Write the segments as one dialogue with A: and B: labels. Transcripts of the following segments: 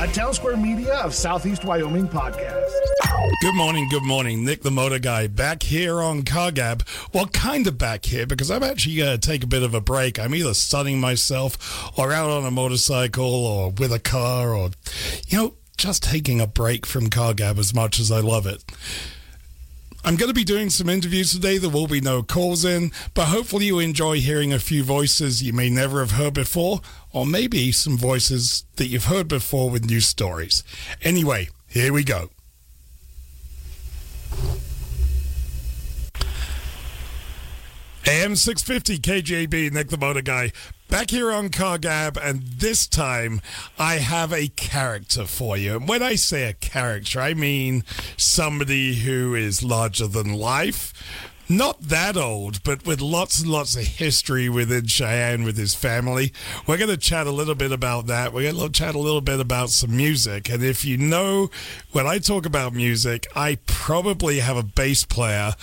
A: a Town Square Media of Southeast Wyoming podcast.
B: Good morning, good morning. Nick the Motor Guy back here on CarGab. Well, kind of back here because I'm actually going to take a bit of a break. I'm either sunning myself or out on a motorcycle or with a car or, you know, just taking a break from CarGab as much as I love it. I'm going to be doing some interviews today. There will be no calls in, but hopefully you enjoy hearing a few voices you may never have heard before, or maybe some voices that you've heard before with new stories. Anyway, here we go. AM 650 KGAB, Nick the Motor Guy, back here on CarGab, and this time I have a character for you. And when I say a character, I mean somebody who is larger than life. Not that old, but with lots and lots of history within Cheyenne with his family. We're going to chat a little bit about that. We're going to chat a little bit about some music. And if you know, when I talk about music, I probably have a bass player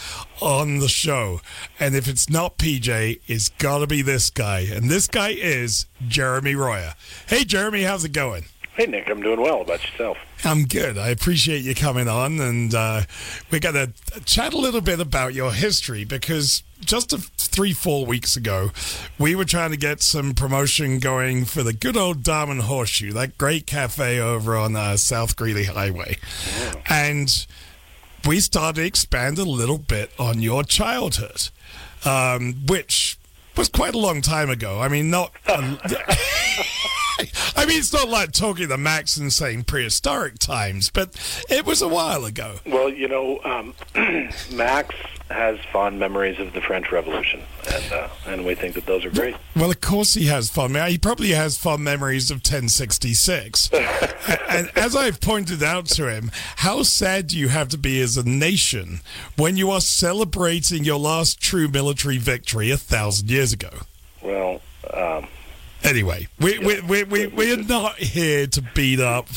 B: on the show. And if it's not PJ, it's got to be this guy. And this guy is Jeremy Royer. Hey, Jeremy, how's it going?
C: Hey, Nick, I'm doing well. About yourself?
B: I'm good. I appreciate you coming on, and uh, we're going to chat a little bit about your history because just a, three, four weeks ago, we were trying to get some promotion going for the good old Diamond Horseshoe, that great cafe over on uh, South Greeley Highway. Yeah. And we started to expand a little bit on your childhood, um, which was quite a long time ago. I mean, not. I mean, it's not like talking to Max and saying prehistoric times, but it was a while ago.
C: Well, you know, um, Max has fond memories of the French Revolution, and uh, and we think that those are great.
B: Well, of course he has fond. He probably has fond memories of 1066. and as I've pointed out to him, how sad do you have to be as a nation when you are celebrating your last true military victory a thousand years ago?
C: Well. Um,
B: Anyway, we, we, we, we, we're not here to beat up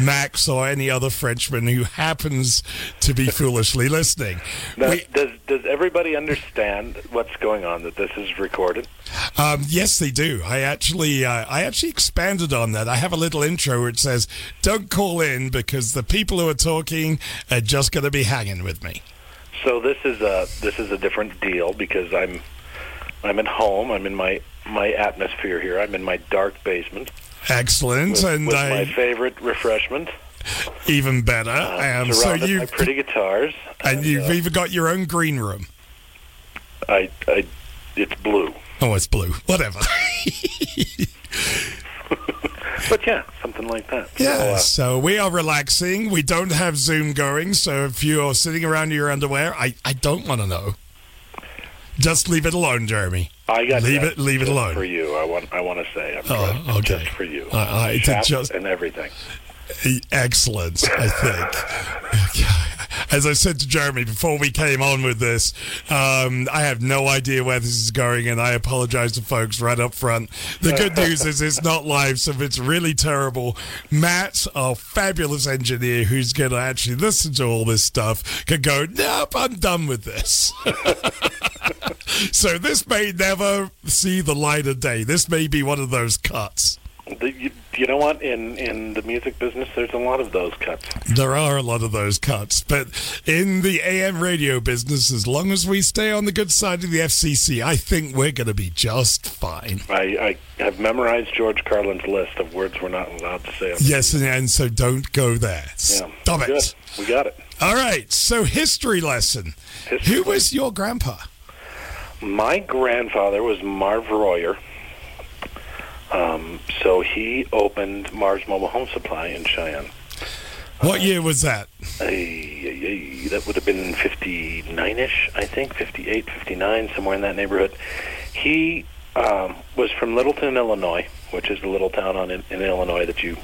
B: Max or any other Frenchman who happens to be foolishly listening.
C: Now, we, does, does everybody understand what's going on, that this is recorded?
B: Um, yes, they do. I actually, uh, I actually expanded on that. I have a little intro which says, don't call in because the people who are talking are just going to be hanging with me.
C: So this is a, this is a different deal because I'm, I'm at home. I'm in my my atmosphere here. I'm in my dark basement.
B: Excellent,
C: with,
B: and
C: with
B: I,
C: my favorite refreshment.
B: Even better.
C: Uh, um, so you pretty guitars,
B: and, and you've uh, even got your own green room.
C: I, I, it's blue.
B: Oh, it's blue. Whatever.
C: but yeah, something like that.
B: Yeah. So, uh, so, we are relaxing. We don't have Zoom going. So if you're sitting around in your underwear, I, I don't want to know. Just leave it alone, Jeremy.
C: I got
B: leave it. Leave it alone
C: for you. I want. I want to say. I'm oh, okay. Just for you.
B: Uh,
C: uh, just and everything.
B: Excellent. I think. As I said to Jeremy before we came on with this, um, I have no idea where this is going, and I apologize to folks right up front. The good news is it's not live, so if it's really terrible, Matt, our fabulous engineer who's going to actually listen to all this stuff, can go, Nope, I'm done with this. so this may never see the light of day. This may be one of those cuts.
C: The, you, you, know what? In in the music business, there's a lot of those cuts.
B: There are a lot of those cuts, but in the AM radio business, as long as we stay on the good side of the FCC, I think we're going to be just fine.
C: I, I have memorized George Carlin's list of words we're not allowed to say.
B: yes, and, and, so don't go there. Yeah, Stop
C: good.
B: it.
C: We got it.
B: All right. So history lesson. History. Who was your grandpa?
C: My grandfather was Marv Royer. Um, so he opened Marv's Mobile Home Supply in Cheyenne.
B: What year was that?
C: Uh, that would have been 59-ish, I think, 58, 59, somewhere in that neighborhood. He um, was from Littleton, Illinois, which is a little town on in, in Illinois that you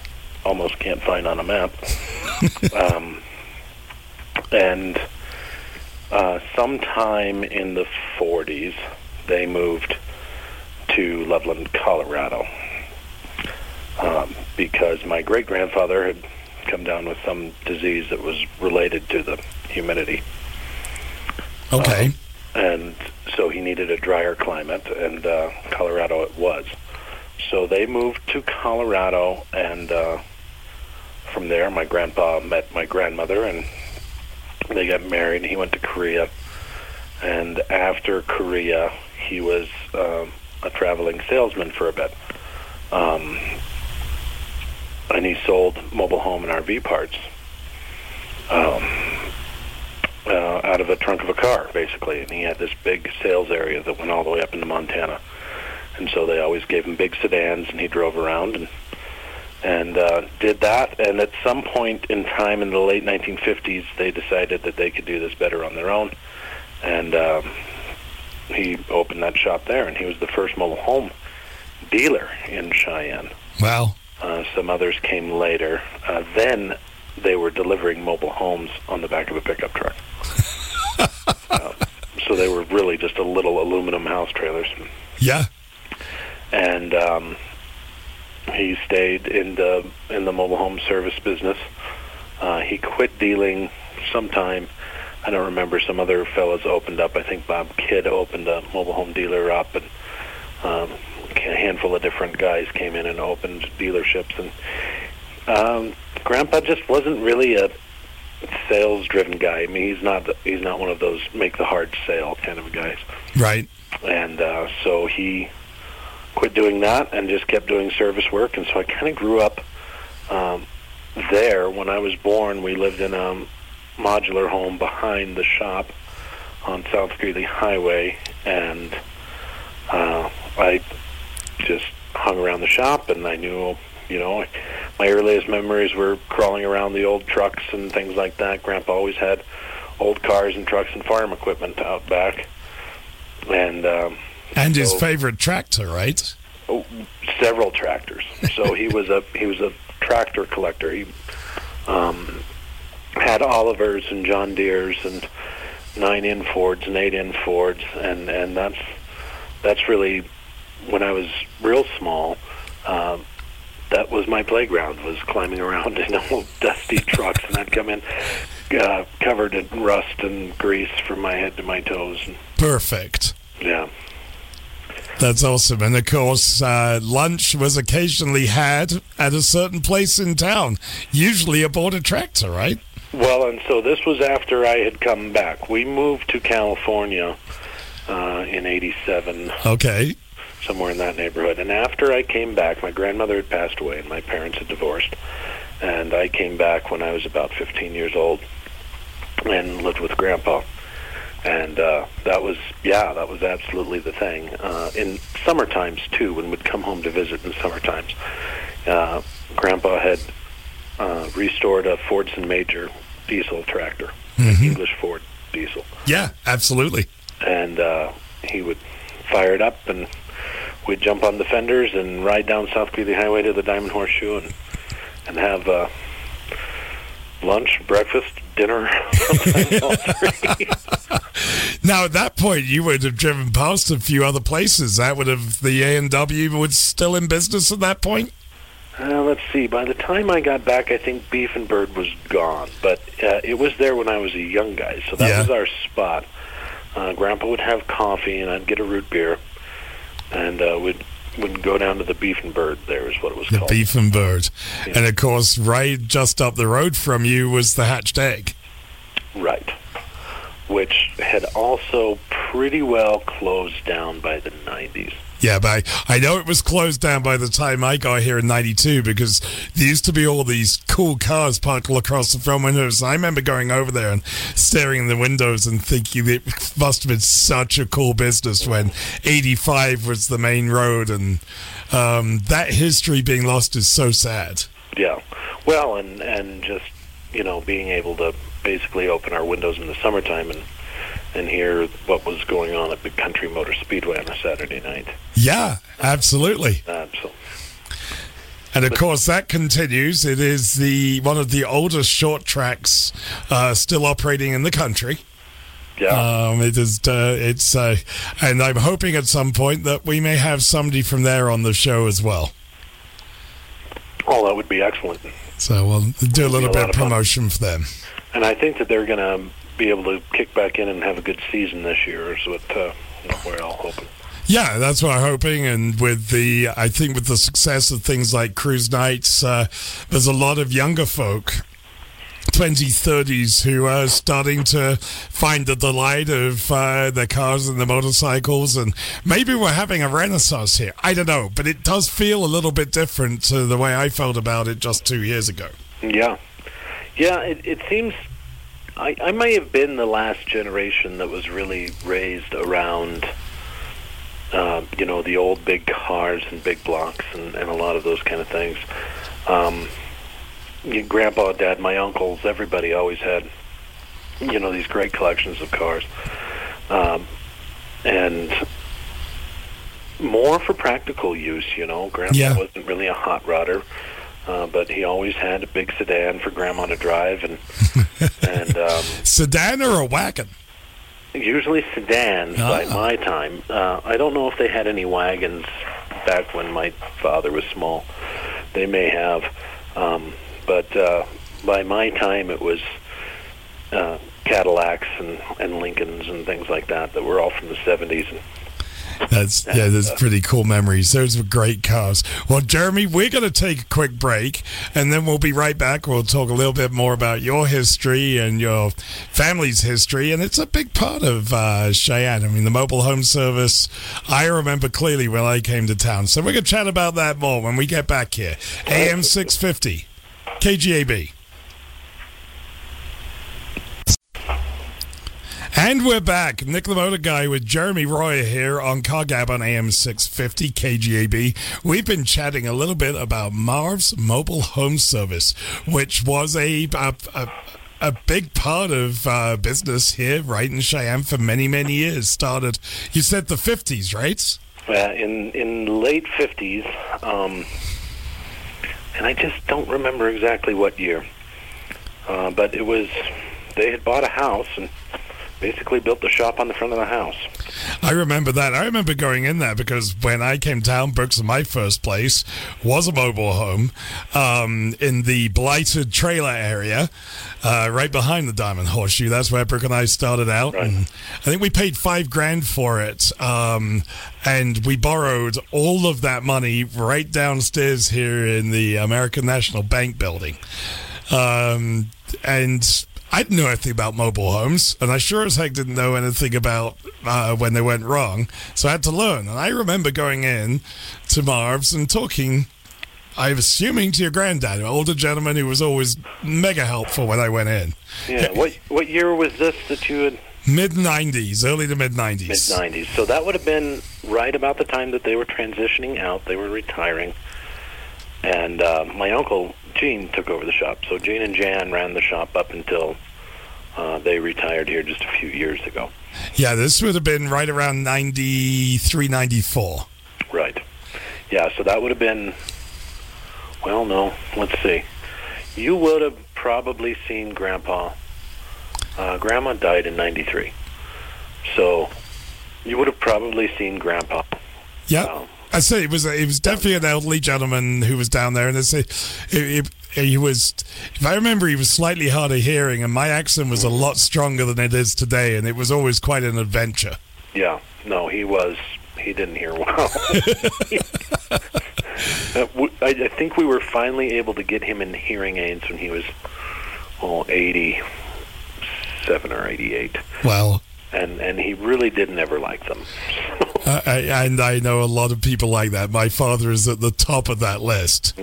C: almost can't find on a map. um, and uh, sometime in the 40s, they moved to Loveland, Colorado, um, because my great grandfather had come down with some disease that was related to the humidity.
B: Okay.
C: Um, and so he needed a drier climate, and uh, Colorado it was. So they moved to Colorado, and uh, from there, my grandpa met my grandmother, and they got married. He went to Korea, and after Korea, he was um, a traveling salesman for a bit. Um, and he sold mobile home and RV parts um, uh, out of the trunk of a car, basically. And he had this big sales area that went all the way up into Montana. And so they always gave him big sedans, and he drove around and and uh, did that. And at some point in time in the late 1950s, they decided that they could do this better on their own, and um, he opened that shop there. And he was the first mobile home dealer in Cheyenne.
B: Wow.
C: Uh, some others came later. Uh, then they were delivering mobile homes on the back of a pickup truck. uh, so they were really just a little aluminum house trailers.
B: Yeah.
C: And um, he stayed in the in the mobile home service business. Uh, he quit dealing sometime. I don't remember. Some other fellows opened up. I think Bob Kidd opened a mobile home dealer up, and um, a handful of different guys came in and opened dealerships. And um, Grandpa just wasn't really a sales-driven guy. I mean, he's not he's not one of those make the hard sale kind of guys.
B: Right.
C: And uh, so he quit doing that and just kept doing service work. And so I kind of grew up um, there. When I was born, we lived in a modular home behind the shop on South Greeley Highway, and uh, I just hung around the shop, and I knew, you know, my earliest memories were crawling around the old trucks and things like that. Grandpa always had old cars and trucks and farm equipment out back, and um,
B: And his
C: so-
B: favorite tractor, right?
C: oh, several tractors. So he was a he was a tractor collector. He um, had Olivers and John Deere's and 9N Fords and 8N Fords, and and that's that's really when I was real small. Um, that was my playground was climbing around in old dusty trucks, and I'd come in uh, covered in rust and grease from my head to my toes.
B: Perfect.
C: yeah.
B: That's awesome. And of course, uh, lunch was occasionally had at a certain place in town, usually aboard a tractor, right?
C: Well, and so this was after I had come back. We moved to California uh, in '87,
B: Okay.
C: somewhere in that neighborhood. And after I came back, my grandmother had passed away, and my parents had divorced. And I came back when I was about 15 years old, and lived with Grandpa. And uh, that was, yeah, that was absolutely the thing. Uh, in summer times too, when we'd come home to visit in summer times, uh, Grandpa had uh, restored a Fordson Major diesel tractor, English Ford diesel,
B: Yeah, absolutely.
C: and uh, he would fire it up, and we'd jump on the fenders and ride down South Greeley Highway to the Diamond Horseshoe, and and have uh, lunch, breakfast, dinner.
B: Now, at that point, you would have driven past a few other places. That would have, the A&W was still in business at that point?
C: Uh, let's see. By the time I got back, I think Beef and Bird was gone, but uh, it was there when I was a young guy, so that
B: Yeah.
C: was our spot. Uh, Grandpa would have coffee, and I'd get a root beer, and uh, we'd would go down to the Beef and Bird. There is what it was
B: The
C: called.
B: beef and bird.
C: Yeah.
B: And of course, right just up the road from you was the hatched egg.
C: Right. Which had also pretty well closed down by the 90s.
B: Yeah, but I, I know it was closed down by the time I got here in 92 because there used to be all these cool cars parked across the front windows. I remember going over there and staring in the windows and thinking it must have been such a cool business when 85 was the main road. And um, that history being lost is so sad.
C: Yeah. Well, and and just you know being able to basically open our windows in the summertime and and hear what was going on at the Country Motor Speedway on a Saturday night.
B: Yeah, absolutely.
C: So
B: And of course, that continues. It is the one of the oldest short tracks uh, still operating in the country.
C: yeah,
B: Um, it is. Uh, it's. Uh, and I'm hoping at some point that we may have somebody from there on the show as well.
C: oh, that would be excellent.
B: So we'll do a little
C: a
B: bit of
C: of fun.
B: promotion for them.
C: And I think that they're going to be able to kick back in and have a good season this year. Is what uh, we're all hoping.
B: Yeah, that's what I'm hoping. And with the, I think with the success of things like cruise nights, uh, there's a lot of younger folk 2030s who are starting to find the delight of uh, their cars and their motorcycles. And maybe we're having a renaissance here. I don't know. But it does feel a little bit different to the way I felt about it just two years ago.
C: Yeah. Yeah, it, it seems. I, I may have been the last generation that was really raised around. Uh, you know the old big cars and big blocks and, and a lot of those kind of things. Um, grandpa, dad, my uncles, everybody always had, you know, these great collections of cars, um, and more for practical use. You know, grandpa
B: Yeah.
C: wasn't really a hot rodder, uh, but he always had a big sedan for grandma to drive, and and um,
B: Sedan or a wagon?
C: usually sedans by
B: Ah.
C: my time. Uh, I don't know if they had any wagons back when my father was small. They may have, um, but uh, by my time it was uh, Cadillacs and, and Lincolns and things like that that were all from the 70s. And
B: That's yeah, that's pretty cool memories. Those were great cars. Well, Jeremy, we're going to take a quick break, and then we'll be right back. We'll talk a little bit more about your history and your family's history, and it's a big part of uh, Cheyenne. I mean, the mobile home service. I remember clearly when I came to town. So we're going to chat about that more when we get back here. AM six fifty, KGAB. And we're back. Nick Motor Guy with Jeremy Roy here on CarGab on AM 650 KGAB. We've been chatting a little bit about Marv's Mobile Home Service, which was a, a, a, a big part of uh, business here right in Cheyenne for many, many years. Started, you said the 50s, right?
C: uh, in in late 50s, um, and I just don't remember exactly what year, uh, but it was they had bought a house and basically built the shop on the front of the house.
B: I remember that. I remember going in there because when I came down, Brooks, my first place was a mobile home um, in the blighted trailer area, uh, right behind the Diamond Horseshoe. That's where Brooke and I started out,
C: Right.
B: and I think we paid five grand for it. Um, and we borrowed all of that money right downstairs here in the American National Bank building. Um, and I didn't know anything about mobile homes, and I sure as heck didn't know anything about uh, when they went wrong. So I had to learn. And I remember going in to Marv's and talking. I was assuming to your granddad, an older gentleman who was always mega helpful when I went in.
C: Yeah. what what year was this that you had?
B: Mid 90s, early to mid '90s.
C: Mid
B: 90s.
C: 90s. So that would have been right about the time that they were transitioning out. They were retiring, and uh, my uncle Gene took over the shop. So Gene and Jan ran the shop up until uh, they retired here just a few years ago.
B: Yeah, this would have been right around 93, 94.
C: Right. Yeah, so that would have been, well, no, let's see. You would have probably seen Grandpa. Uh, Grandma died in 93. So you would have probably seen Grandpa.
B: Yeah.
C: Um,
B: I say it was it was definitely an elderly gentleman who was down there, and it's it, it, he was. If I remember, he was slightly hard of hearing, and my accent was a mm-hmm. lot stronger than it is today, and it was always quite an adventure.
C: yeah, no, he was. He didn't hear well. Uh, I w- I, think we were finally able to get him in hearing aids when he was, oh, 87 or 88.
B: Well,
C: And, and he really didn't ever like them.
B: I, I, and I know a lot of people like that. My father is at the top of that list.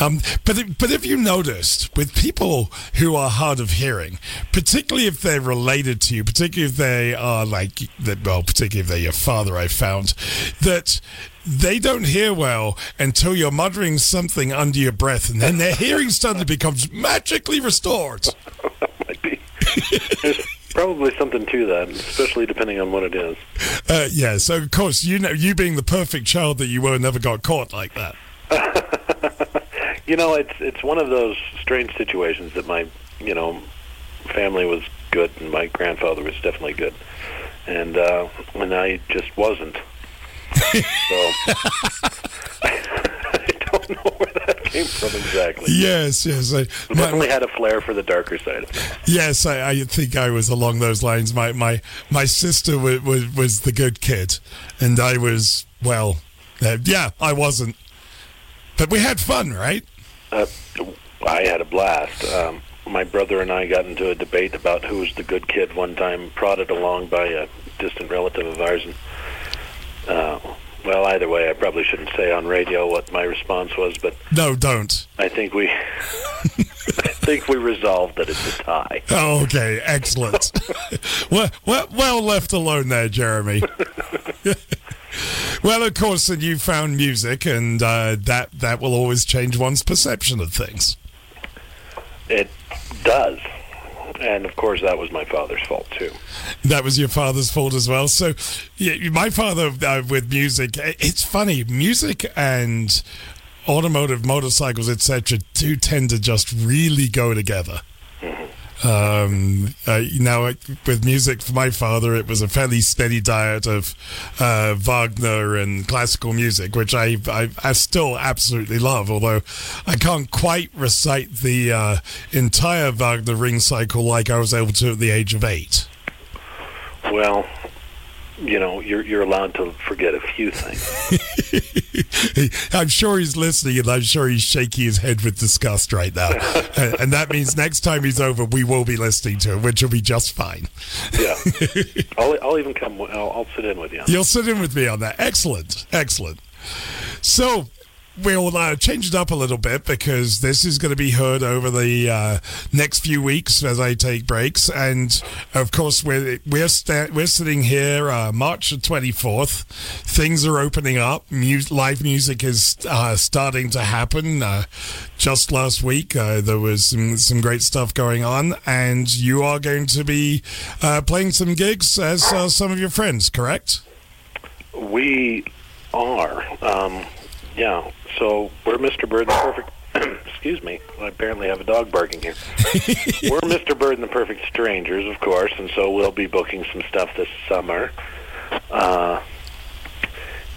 B: Um, but if- but if you noticed with people who are hard of hearing, particularly if they're related to you, particularly if they are like that, well, particularly if they're your father, I found that they don't hear well until you're muttering something under your breath, and then their hearing suddenly becomes magically restored.
C: might be. There's probably something to that, especially depending on what it is.
B: Uh, yeah, so of course you know you being the perfect child that you were never got caught like that.
C: You know, it's it's one of those strange situations that my you know family was good and my grandfather was definitely good, and uh, and I just wasn't. so know where that came from exactly.
B: Yes, yes. I,
C: my, definitely had a flair for the darker side.
B: Yes, I, I think I was along those lines. My my my sister was was, was the good kid, and I was well, uh, yeah, I wasn't. But we had fun, right?
C: Uh, I had a blast. Um, my brother and I got into a debate about who was the good kid one time, prodded along by a distant relative of ours. And, uh, well, either way, I probably shouldn't say on radio what my response was, but
B: no, don't.
C: I think we, I think we resolved that it's a tie.
B: Oh, okay, excellent. well, well, well left alone there, Jeremy. well, of course, and you found music, and uh, that that will always change one's perception of things.
C: It does and of course that was my father's fault too.
B: That was your father's fault as well. So, yeah, my father uh, with music, it's funny, music and automotive, motorcycles, etc., do tend to just really go together. Um, uh, now, with music for my father, it was a fairly steady diet of uh, Wagner and classical music, which I, I, I still absolutely love. Although I can't quite recite the uh, entire Wagner ring cycle like I was able to at the age of eight.
C: Well, you know, you're you're allowed to forget a few things.
B: I'm sure he's listening, and I'm sure he's shaking his head with disgust right now. and, and, that means next time he's over, we will be listening to him, which will be just fine.
C: yeah, I'll I'll even come. I'll, I'll sit in with you.
B: You'll sit in with me on that. Excellent, excellent. So we'll uh, change it up a little bit because this is going to be heard over the uh, next few weeks as I take breaks, and of course we're we're sta- we're sitting here uh, March twenty fourth. Things are opening up. live music is uh, starting to happen. Uh, just last week uh, there was some some great stuff going on, and you are going to be playing some gigs as some of your friends, correct?
C: We are. Um, yeah, so we're Mr. Bird and the Perfect. excuse me. I apparently have a dog barking here. we're Mr. Bird and the Perfect Strangers, of course, and so we'll be booking some stuff this summer. Uh,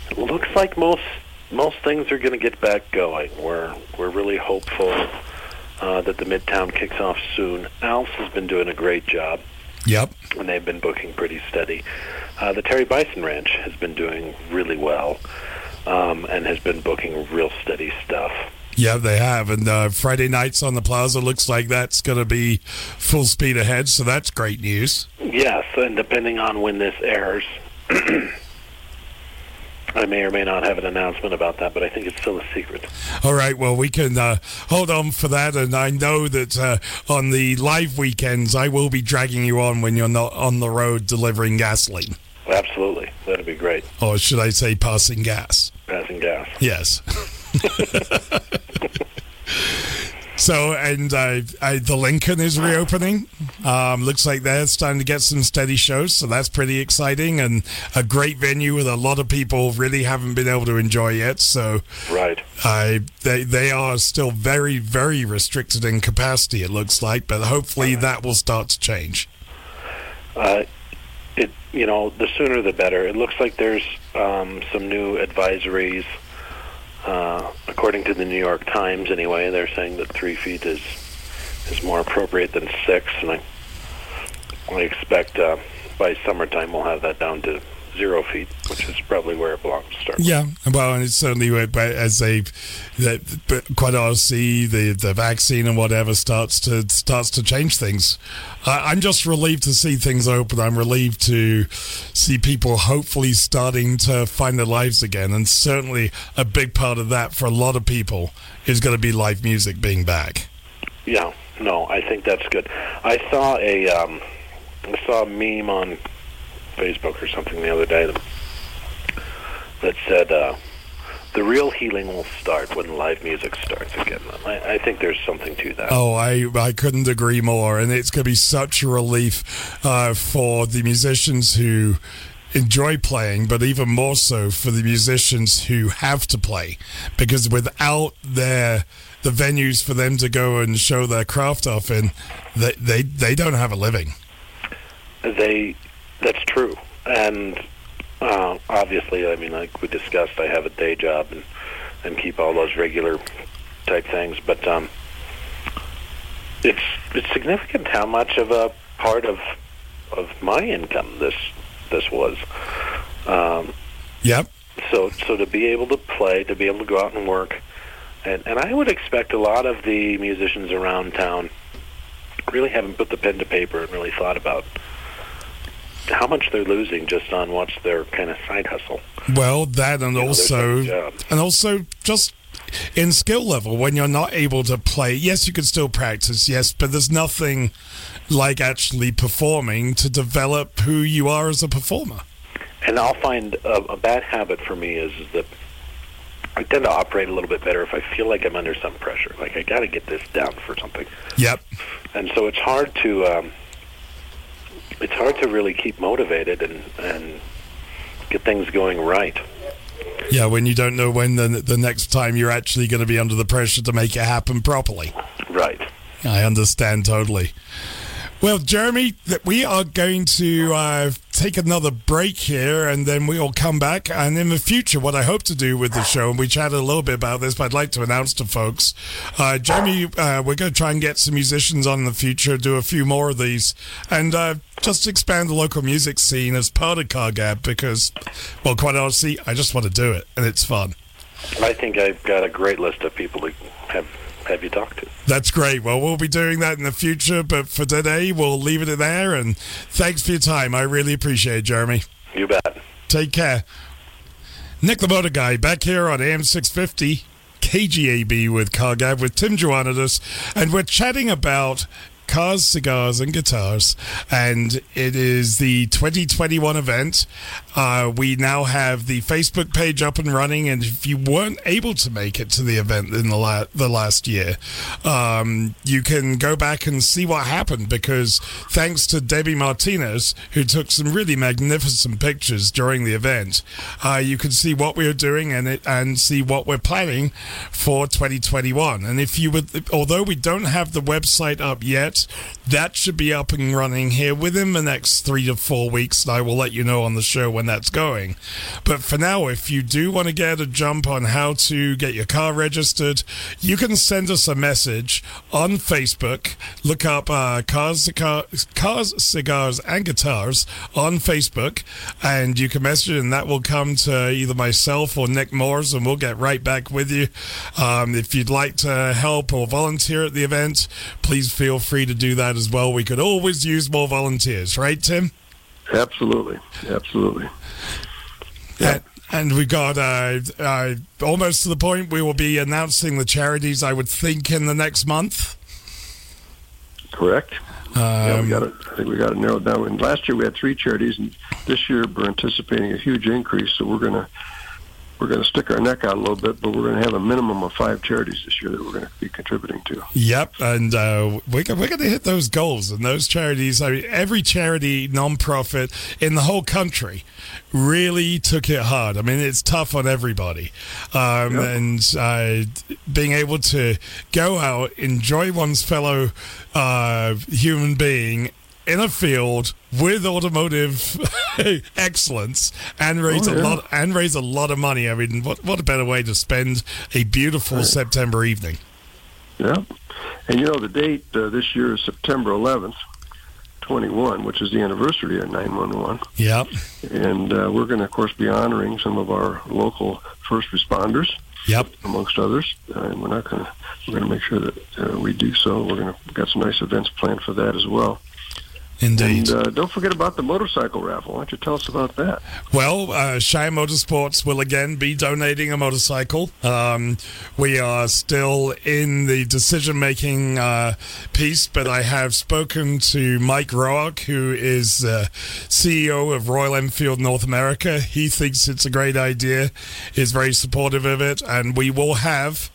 C: it looks like most most things are going to get back going. We're we're really hopeful uh, that the Midtown kicks off soon. Al's has been doing a great job.
B: Yep.
C: And they've been booking pretty steady. Uh, the Terry Bison Ranch has been doing really well um, and has been booking real steady stuff.
B: Yeah, they have. And uh, Friday nights on the plaza looks like that's going to be full speed ahead. So that's great news.
C: Yes, and depending on when this airs, I may or may not have an announcement about that, but I think it's still a secret.
B: All right. Well, we can uh, hold on for that. And I know that uh, on the live weekends, I will be dragging you on when you're not on the road delivering gasoline.
C: Absolutely. That'd be great.
B: Or should I say passing gas?
C: Passing gas.
B: Yes. so, and uh, I, the Lincoln is reopening. Um, looks like they're starting to get some steady shows, so that's pretty exciting and a great venue with a lot of people really haven't been able to enjoy yet. So,
C: right,
B: I they they are still very very restricted in capacity. It looks like, but hopefully that will start to change.
C: Uh, you know the sooner the better. It looks like there's um, some new advisories. Uh, according to the New York Times, anyway, they're saying that three feet is is more appropriate than six, and I I expect uh, by summertime we'll have that down to zero feet, which is probably where it belongs to start.
B: Yeah, well, and it's certainly as they, quite honestly, the the vaccine and whatever starts to starts to change things. I'm just relieved to see things open. I'm relieved to see people hopefully starting to find their lives again, and certainly a big part of that for a lot of people is going to be live music being back.
C: Yeah, no, I think that's good. I saw a um, I saw a meme on Facebook or something the other day that said uh, the real healing will start when live music starts again. I, I, think there's something to that.
B: Oh, I I couldn't agree more, and it's going to be such a relief uh, for the musicians who enjoy playing, but even more so for the musicians who have to play, because without their the venues for them to go and show their craft off in, they they, they don't have a living.
C: They that's true, and uh, obviously, I mean, like we discussed, I have a day job, and and keep all those regular type things. But um, it's it's significant how much of a part of of my income this this was. Um,
B: Yep.
C: so so to be able to play, to be able to go out and work, and and I would expect a lot of the musicians around town really haven't put the pen to paper and really thought about how much they're losing just on what's their kind of side hustle.
B: Well, that and
C: You know,
B: also
C: job.
B: and also just in skill level when you're not able to play. Yes, you can still practice. Yes, but there's nothing like actually performing to develop who you are as a performer.
C: And I'll find a, a bad habit for me is, is that I tend to operate a little bit better if I feel like I'm under some pressure. Like I got to get this down for something.
B: Yep.
C: and so it's hard to um, it's hard to really keep motivated and and get things going right.
B: Yeah, when you don't know when the the next time you're actually going to be under the pressure to make it happen properly.
C: Right.
B: I understand totally. Well, Jeremy, that we are going to uh, take another break here, and then we will come back. And in the future, what I hope to do with the show, and we chatted a little bit about this, but I'd like to announce to folks, uh, Jeremy, uh, we're going to try and get some musicians on in the future, do a few more of these, and uh, just expand the local music scene as part of Car Cargab. Because, well, quite honestly, I just want to do it, and it's fun.
C: I think I've got a great list of people to have have you talk to.
B: That's great. Well, we'll be doing that in the future, but for today, we'll leave it there. And thanks for your time. I really appreciate it, Jeremy.
C: You bet.
B: Take care. Nick the Motor Guy back here on AM 650 KGAB with Cargab with Tim Joannidis, and we're chatting about cars, cigars, and guitars. And it is the 2021 event. Uh, we now have the Facebook page up and running, and if you weren't able to make it to the event in the la- the last year, um, you can go back and see what happened because thanks to Debbie Martinez, who took some really magnificent pictures during the event, uh, you can see what we are doing and it, and see what we're planning for 2021. And if you would, although we don't have the website up yet, that should be up and running here within the next three to four weeks, and I will let you know on the show when that's going. But for now, if you do want to get a jump on how to get your car registered, you can send us a message on Facebook. Look up uh, cars, cars, cigars, and guitars on Facebook, and you can message, and that will come to either myself or Nick Moores, and we'll get right back with you. Um, if you'd like to help or volunteer at the event, please feel free to do that as well. We could always use more volunteers, right, Tim?
D: Absolutely, absolutely.
B: And, and we got uh, uh, almost to the point we will be announcing the charities, I would think, in the next month.
D: Correct. yeah,
B: Um,
D: we got it. I think we got it narrowed down. And last year we had three charities, and this year we're anticipating a huge increase. So we're gonna we're gonna stick our neck out a little bit, but we're gonna have a minimum of five charities this year that we're gonna be contributing to.
B: Yep, and uh, we're, we're going to hit those goals and those charities. I mean, every charity, nonprofit in the whole country really took it hard. I mean, it's tough on everybody. Um,
D: Yep.
B: And uh, being able to go out, enjoy one's fellow uh, human being in a field with automotive excellence and raise
D: Oh,
B: a lot and raise a lot of money. I mean, what what a better way to spend a beautiful September evening.
D: Yeah, and you know the date uh, this year is September 11th, 21, which is the anniversary of 911,
B: Yep.
D: and uh, we're going to of course be honoring some of our local first responders.
B: Yep.
D: amongst others. Uh, and we're not going to we're going to make sure that uh, we do so. We're going to we've got some nice events planned for that as well.
B: Indeed.
D: And uh, don't forget about the motorcycle raffle. Why don't you tell us about that?
B: well, uh, Shire Motorsports will again be donating a motorcycle. Um, we are still in the decision making uh, piece, but I have spoken to Mike Roark, who is uh, CEO of Royal Enfield North America. He thinks it's a great idea, is very supportive of it, and we will have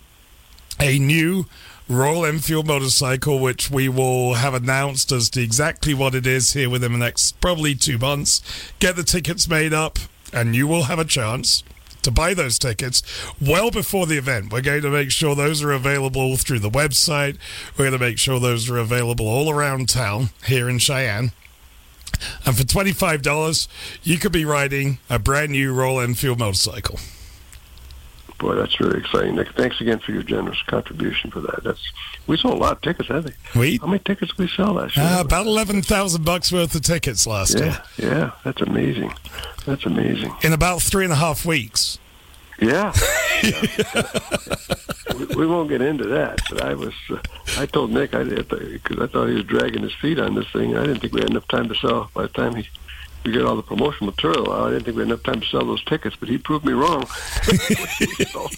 B: a new Royal Enfield motorcycle, which we will have announced as to exactly what it is here within the next probably two months. Get the tickets made up, and you will have a chance to buy those tickets well before the event. We're going to make sure those are available through the website. We're going to make sure those are available all around town here in Cheyenne. And for $25, you could be riding a brand new Royal Enfield motorcycle.
D: Boy, that's really exciting. Nick, thanks again for your generous contribution for that. That's we sold a lot of tickets, think.
B: We we
D: How many tickets did we sell last year?
B: uh, about eleven thousand bucks worth of tickets last
D: yeah,
B: year
D: yeah, that's amazing. That's amazing.
B: in about three and a half weeks.
D: Yeah. we, we won't get into that, but I was, uh, I told Nick, I because I thought he was dragging his feet on this thing. I didn't think we had enough time to sell. By the time he we get all the promotional material I didn't think we had enough time to sell those tickets, but he proved me wrong. we, sold,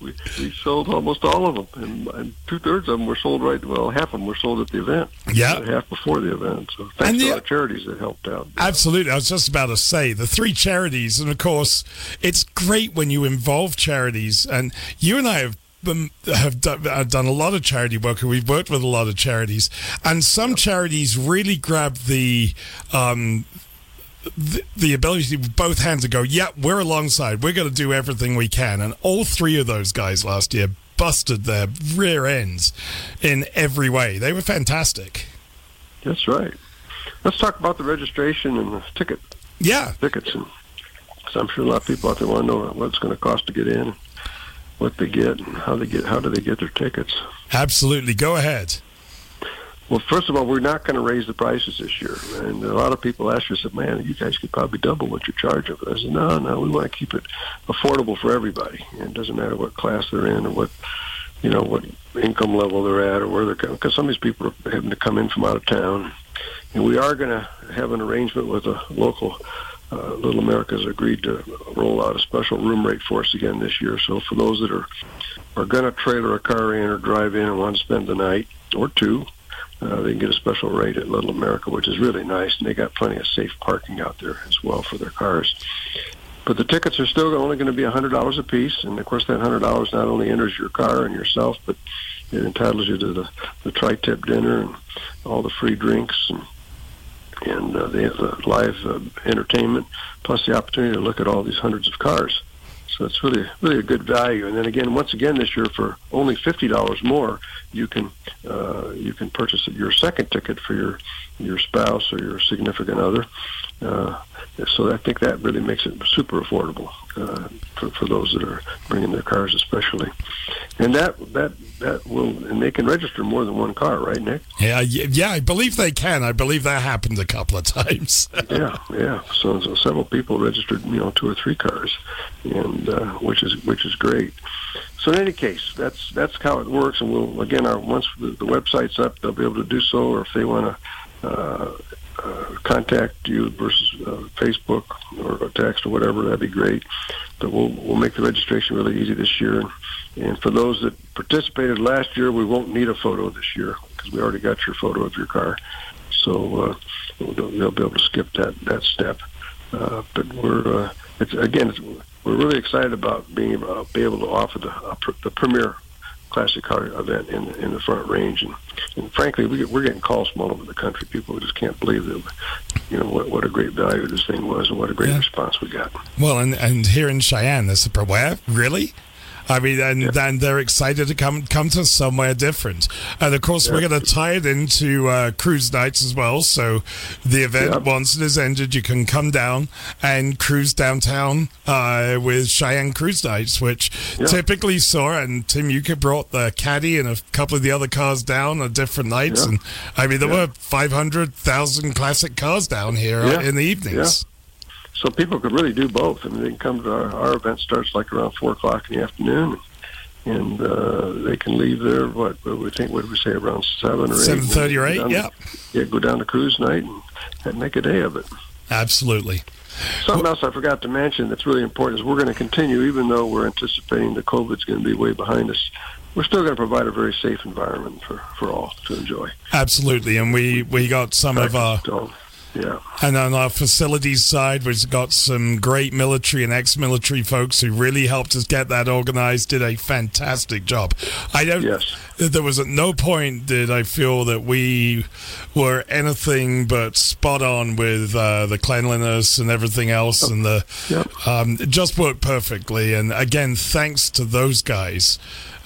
D: we, we sold almost all of them, and, and two thirds of them were sold right. Well, half of them were sold at the event.
B: Yeah.
D: half before the event. So thanks
B: And
D: to
B: the-
D: our charities that helped out.
B: Absolutely. I was just about to say the three charities, and of course, it's great when you involve charities. And you and I have have done, have done a lot of charity work, and we've worked with a lot of charities. And some charities really grab the. Um, the, the ability with both hands to go, yeah, we're alongside. We're going to do everything we can. And all three of those guys last year busted their rear ends in every way. They were fantastic.
D: That's right. Let's talk about the registration and the ticket
B: Yeah,
D: tickets, and so I'm sure a lot of people out there want to know what it's going to cost to get in, what they get, and how they get how do they get their tickets.
B: absolutely. Go ahead.
D: Well, first of all, we're not going to raise the prices this year, and a lot of people ask us, "Man, you guys could probably double what you're charging." But I said, "No, no, we want to keep it affordable for everybody. And it doesn't matter what class they're in or what." You know what income level they're at, or where they're coming. Because some of these people are having to come in from out of town, and we are going to have an arrangement with a local uh, Little America's agreed to roll out a special room rate for us again this year. So for those that are are going to trailer a car in or drive in and want to spend the night or two, uh, they can get a special rate at Little America, which is really nice, and they got plenty of safe parking out there as well for their cars. But the tickets are still only going to be $100 a piece, and of course that $100 not only enters your car and yourself, but it entitles you to the, the tri-tip dinner and all the free drinks and and uh, they have live uh, entertainment, plus the opportunity to look at all these hundreds of cars. So it's really, really a good value. And then again, once again this year, for only fifty dollars more, you can uh, you can purchase your second ticket for your your spouse or your significant other. Uh, so I think that really makes it super affordable uh, for, for those that are bringing their cars, especially. And that that that will and they can register more than one car, right, Nick?
B: Yeah, yeah, I believe they can. I believe that happened a couple of times.
D: yeah, yeah. So, so several people registered, you know, two or three cars, and uh, which is which is great. So in any case, that's that's how it works, and we'll again, our once the, the website's up, they'll be able to do so, or if they want to. Uh, uh, contact you versus uh, Facebook or text or whatever, that'd be great. But we'll we'll make the registration really easy this year. And, for those that participated last year, we won't need a photo this year because we already got your photo of your car. So uh, they'll, they'll be able to skip that that step. Uh, but we're uh, it's again it's, we're really excited about being able, uh, be able to offer the uh, pr- the premier classic car event in in the front range. And, and frankly we we're getting calls from all over the country. People just can't believe that you know what what a great value this thing was and what a great
B: Yeah.
D: response we got.
B: Well, and, and here in Cheyenne, there's a pro- where really. I mean, and then they're excited to come come to somewhere different, and of course we're going to tie it into uh, cruise nights as well. So the event
D: Yeah.
B: once it is ended, you can come down and cruise downtown uh, with Cheyenne Cruise Nights, which
D: Yeah.
B: typically saw. And Tim, you could brought the caddy and a couple of the other cars down on different nights,
D: Yeah.
B: and I mean there
D: Yeah.
B: were five hundred thousand classic cars down here uh,
D: Yeah.
B: in the evenings.
D: So people could really do both. I mean, they can come to our, our event starts like around four o'clock in the afternoon, and uh, they can leave there. What, what we think? What did we say? Around seven or eight.
B: 7:30 or 8,
D: go down
B: yeah.
D: to- yeah, go down to cruise night and, and make a day of it.
B: Absolutely.
D: Something else I forgot to mention that's really important is we're going to continue, even though we're anticipating that COVID's going to be way behind us. We're still going to provide a very safe environment for, for all to enjoy.
B: Absolutely, and we we got some of our
D: So, yeah.
B: and on our facilities side, we've got some great military and ex-military folks who really helped us get that organized. Did a fantastic job. I don't.
D: Yes.
B: There was at no point did I feel that we were anything but spot on with uh, the cleanliness and everything else, and the
D: Yep.
B: um, it just worked perfectly. And again, thanks to those guys,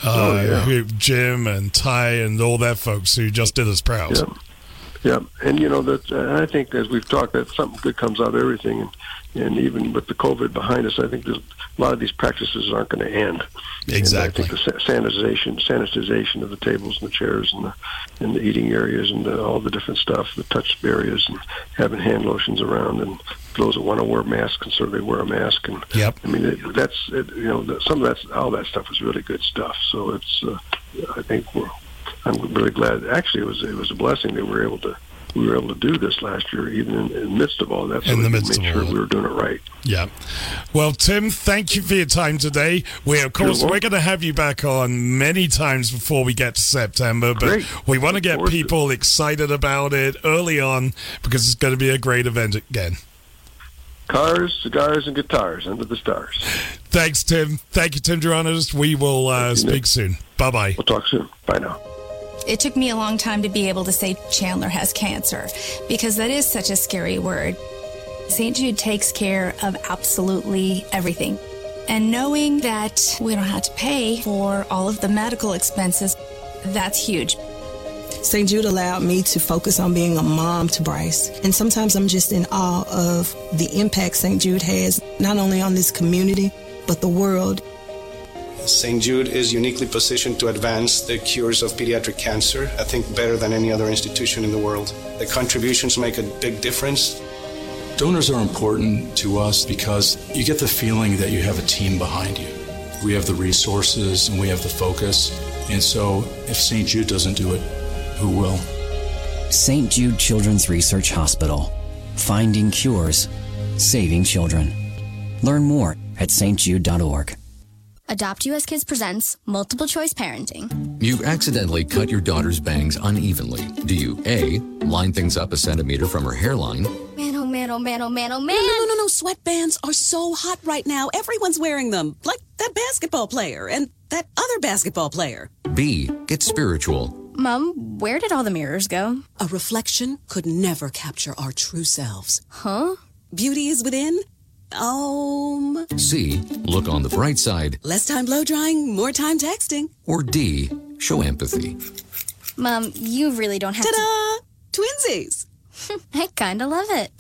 B: uh,
D: Oh, yeah.
B: who, Jim and Ty and all their folks who just did us proud.
D: Yeah, yeah, and you know that uh, I think as we've talked, that something good comes out of everything, and and even with the COVID behind us, I think a lot of these practices aren't going to end.
B: Exactly.
D: And I think the sanitization, sanitization of the tables and the chairs and the and the eating areas and the, all the different stuff, the touch areas, and having hand lotions around, and those that want to wear masks can certainly wear a mask. And
B: Yep.
D: I mean, it, that's it, you know some of that's all that stuff is really good stuff. So it's uh, I think we're I'm really glad. Actually, it was it was a blessing that we were able to we were able to do this last year, even in, in the midst of all that. So
B: In the midst
D: make
B: of
D: sure
B: all
D: we were doing it right.
B: Yeah. Well, Tim, thank you for your time today. We of course we're going to have you back on many times before we get to September, but
D: Great.
B: we want to get
D: Forward to
B: people excited about it early on because it's going to be a great event again.
D: Cars, cigars, and guitars under the stars.
B: Thanks, Tim. Thank you, Tim Geronis. We will uh,
D: you,
B: speak
D: Nick.
B: soon. Bye bye.
D: We'll talk soon. Bye now.
E: It took me a long time to be able to say Chandler has cancer because that is such a scary word. St. Jude takes care of absolutely everything. And knowing that we don't have to pay for all of the medical expenses, that's huge.
F: St. Jude allowed me to focus on being a mom to Bryce. And sometimes I'm just in awe of the impact St. Jude has, not only on this community, but the world.
G: St. Jude is uniquely positioned to advance the cures of pediatric cancer, I think better than any other institution in the world. The contributions make a big difference.
H: Donors are important to us because you get the feeling that you have a team behind you. We have the resources and we have the focus. And so if St. Jude doesn't do it, who will?
I: St. Jude Children's Research Hospital. Finding cures, saving children. Learn more at stjude.org.
J: Adopt US Kids presents Multiple Choice Parenting.
K: You accidentally cut your daughter's bangs unevenly. Do you A. Line things up a centimeter from her hairline?
J: Man, oh man, oh man, oh man, oh man.
L: No, no, no, no. Sweatbands are so hot right now. Everyone's wearing them. Like that basketball player and that other basketball player.
K: B. Get spiritual.
J: Mom, where did all the mirrors go?
L: A reflection could never capture our true selves.
J: Huh?
L: Beauty is within. Um,
K: C. Look on the bright side.
L: less time blow drying, more time texting.
K: Or D. Show empathy.
J: Mom, you really don't have to.
L: Ta-da! Twinsies.
J: To. I kinda love it.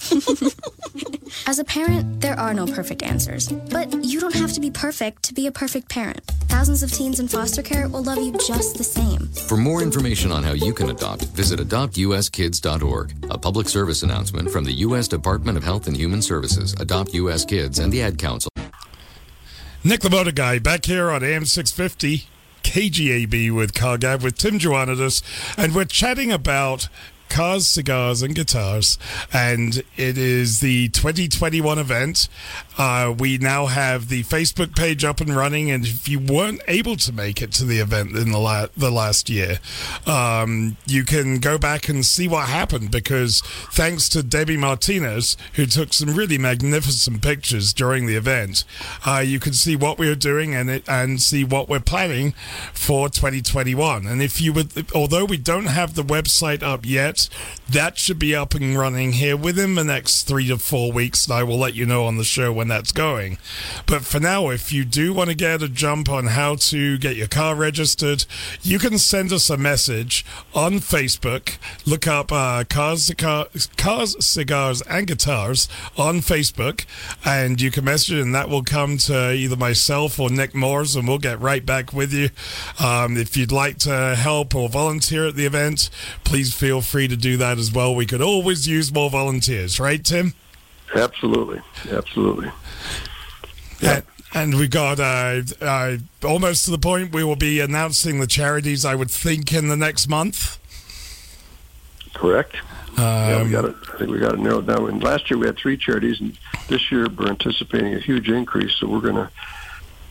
J: As a parent, there are no perfect answers. But you don't have to be perfect to be a perfect parent. Thousands of teens in foster care will love you just the same.
K: For more information on how you can adopt, visit adoptuskids.org. A public service announcement from the U.S. Department of Health and Human Services, Adopt U.S. Kids, and the Ad Council.
B: Nick the Motor Guy back here on AM 650 KGAB with CarGab with Tim Joannidis, and we're chatting about cars, cigars, and guitars. And it is the 2021 event. Uh, we now have the Facebook page up and running, and if you weren't able to make it to the event in the, la- the last year, um, you can go back and see what happened because thanks to Debbie Martinez, who took some really magnificent pictures during the event, uh, you can see what we are doing and it, and see what we're planning for 2021. And if you would, although we don't have the website up yet, that should be up and running here within the next three to four weeks. And I will let you know on the show when that's going. But for now, if you do want to get a jump on how to get your car registered, you can send us a message on Facebook. Look up uh, cars, Cigar- cars, cigars, and guitars on Facebook, and you can message, it, and that will come to either myself or Nick Moores, and we'll get right back with you. Um, if you'd like to help or volunteer at the event, please feel free to do that as well. We could always use more volunteers, right, Tim?
D: Absolutely, absolutely.
B: Yeah. and we got uh, uh, almost to the point we will be announcing the charities, I would think, in the next month.
D: Correct. yeah,
B: Um,
D: we got it. I think we got it narrowed down. And last year we had three charities, and this year we're anticipating a huge increase. So we're gonna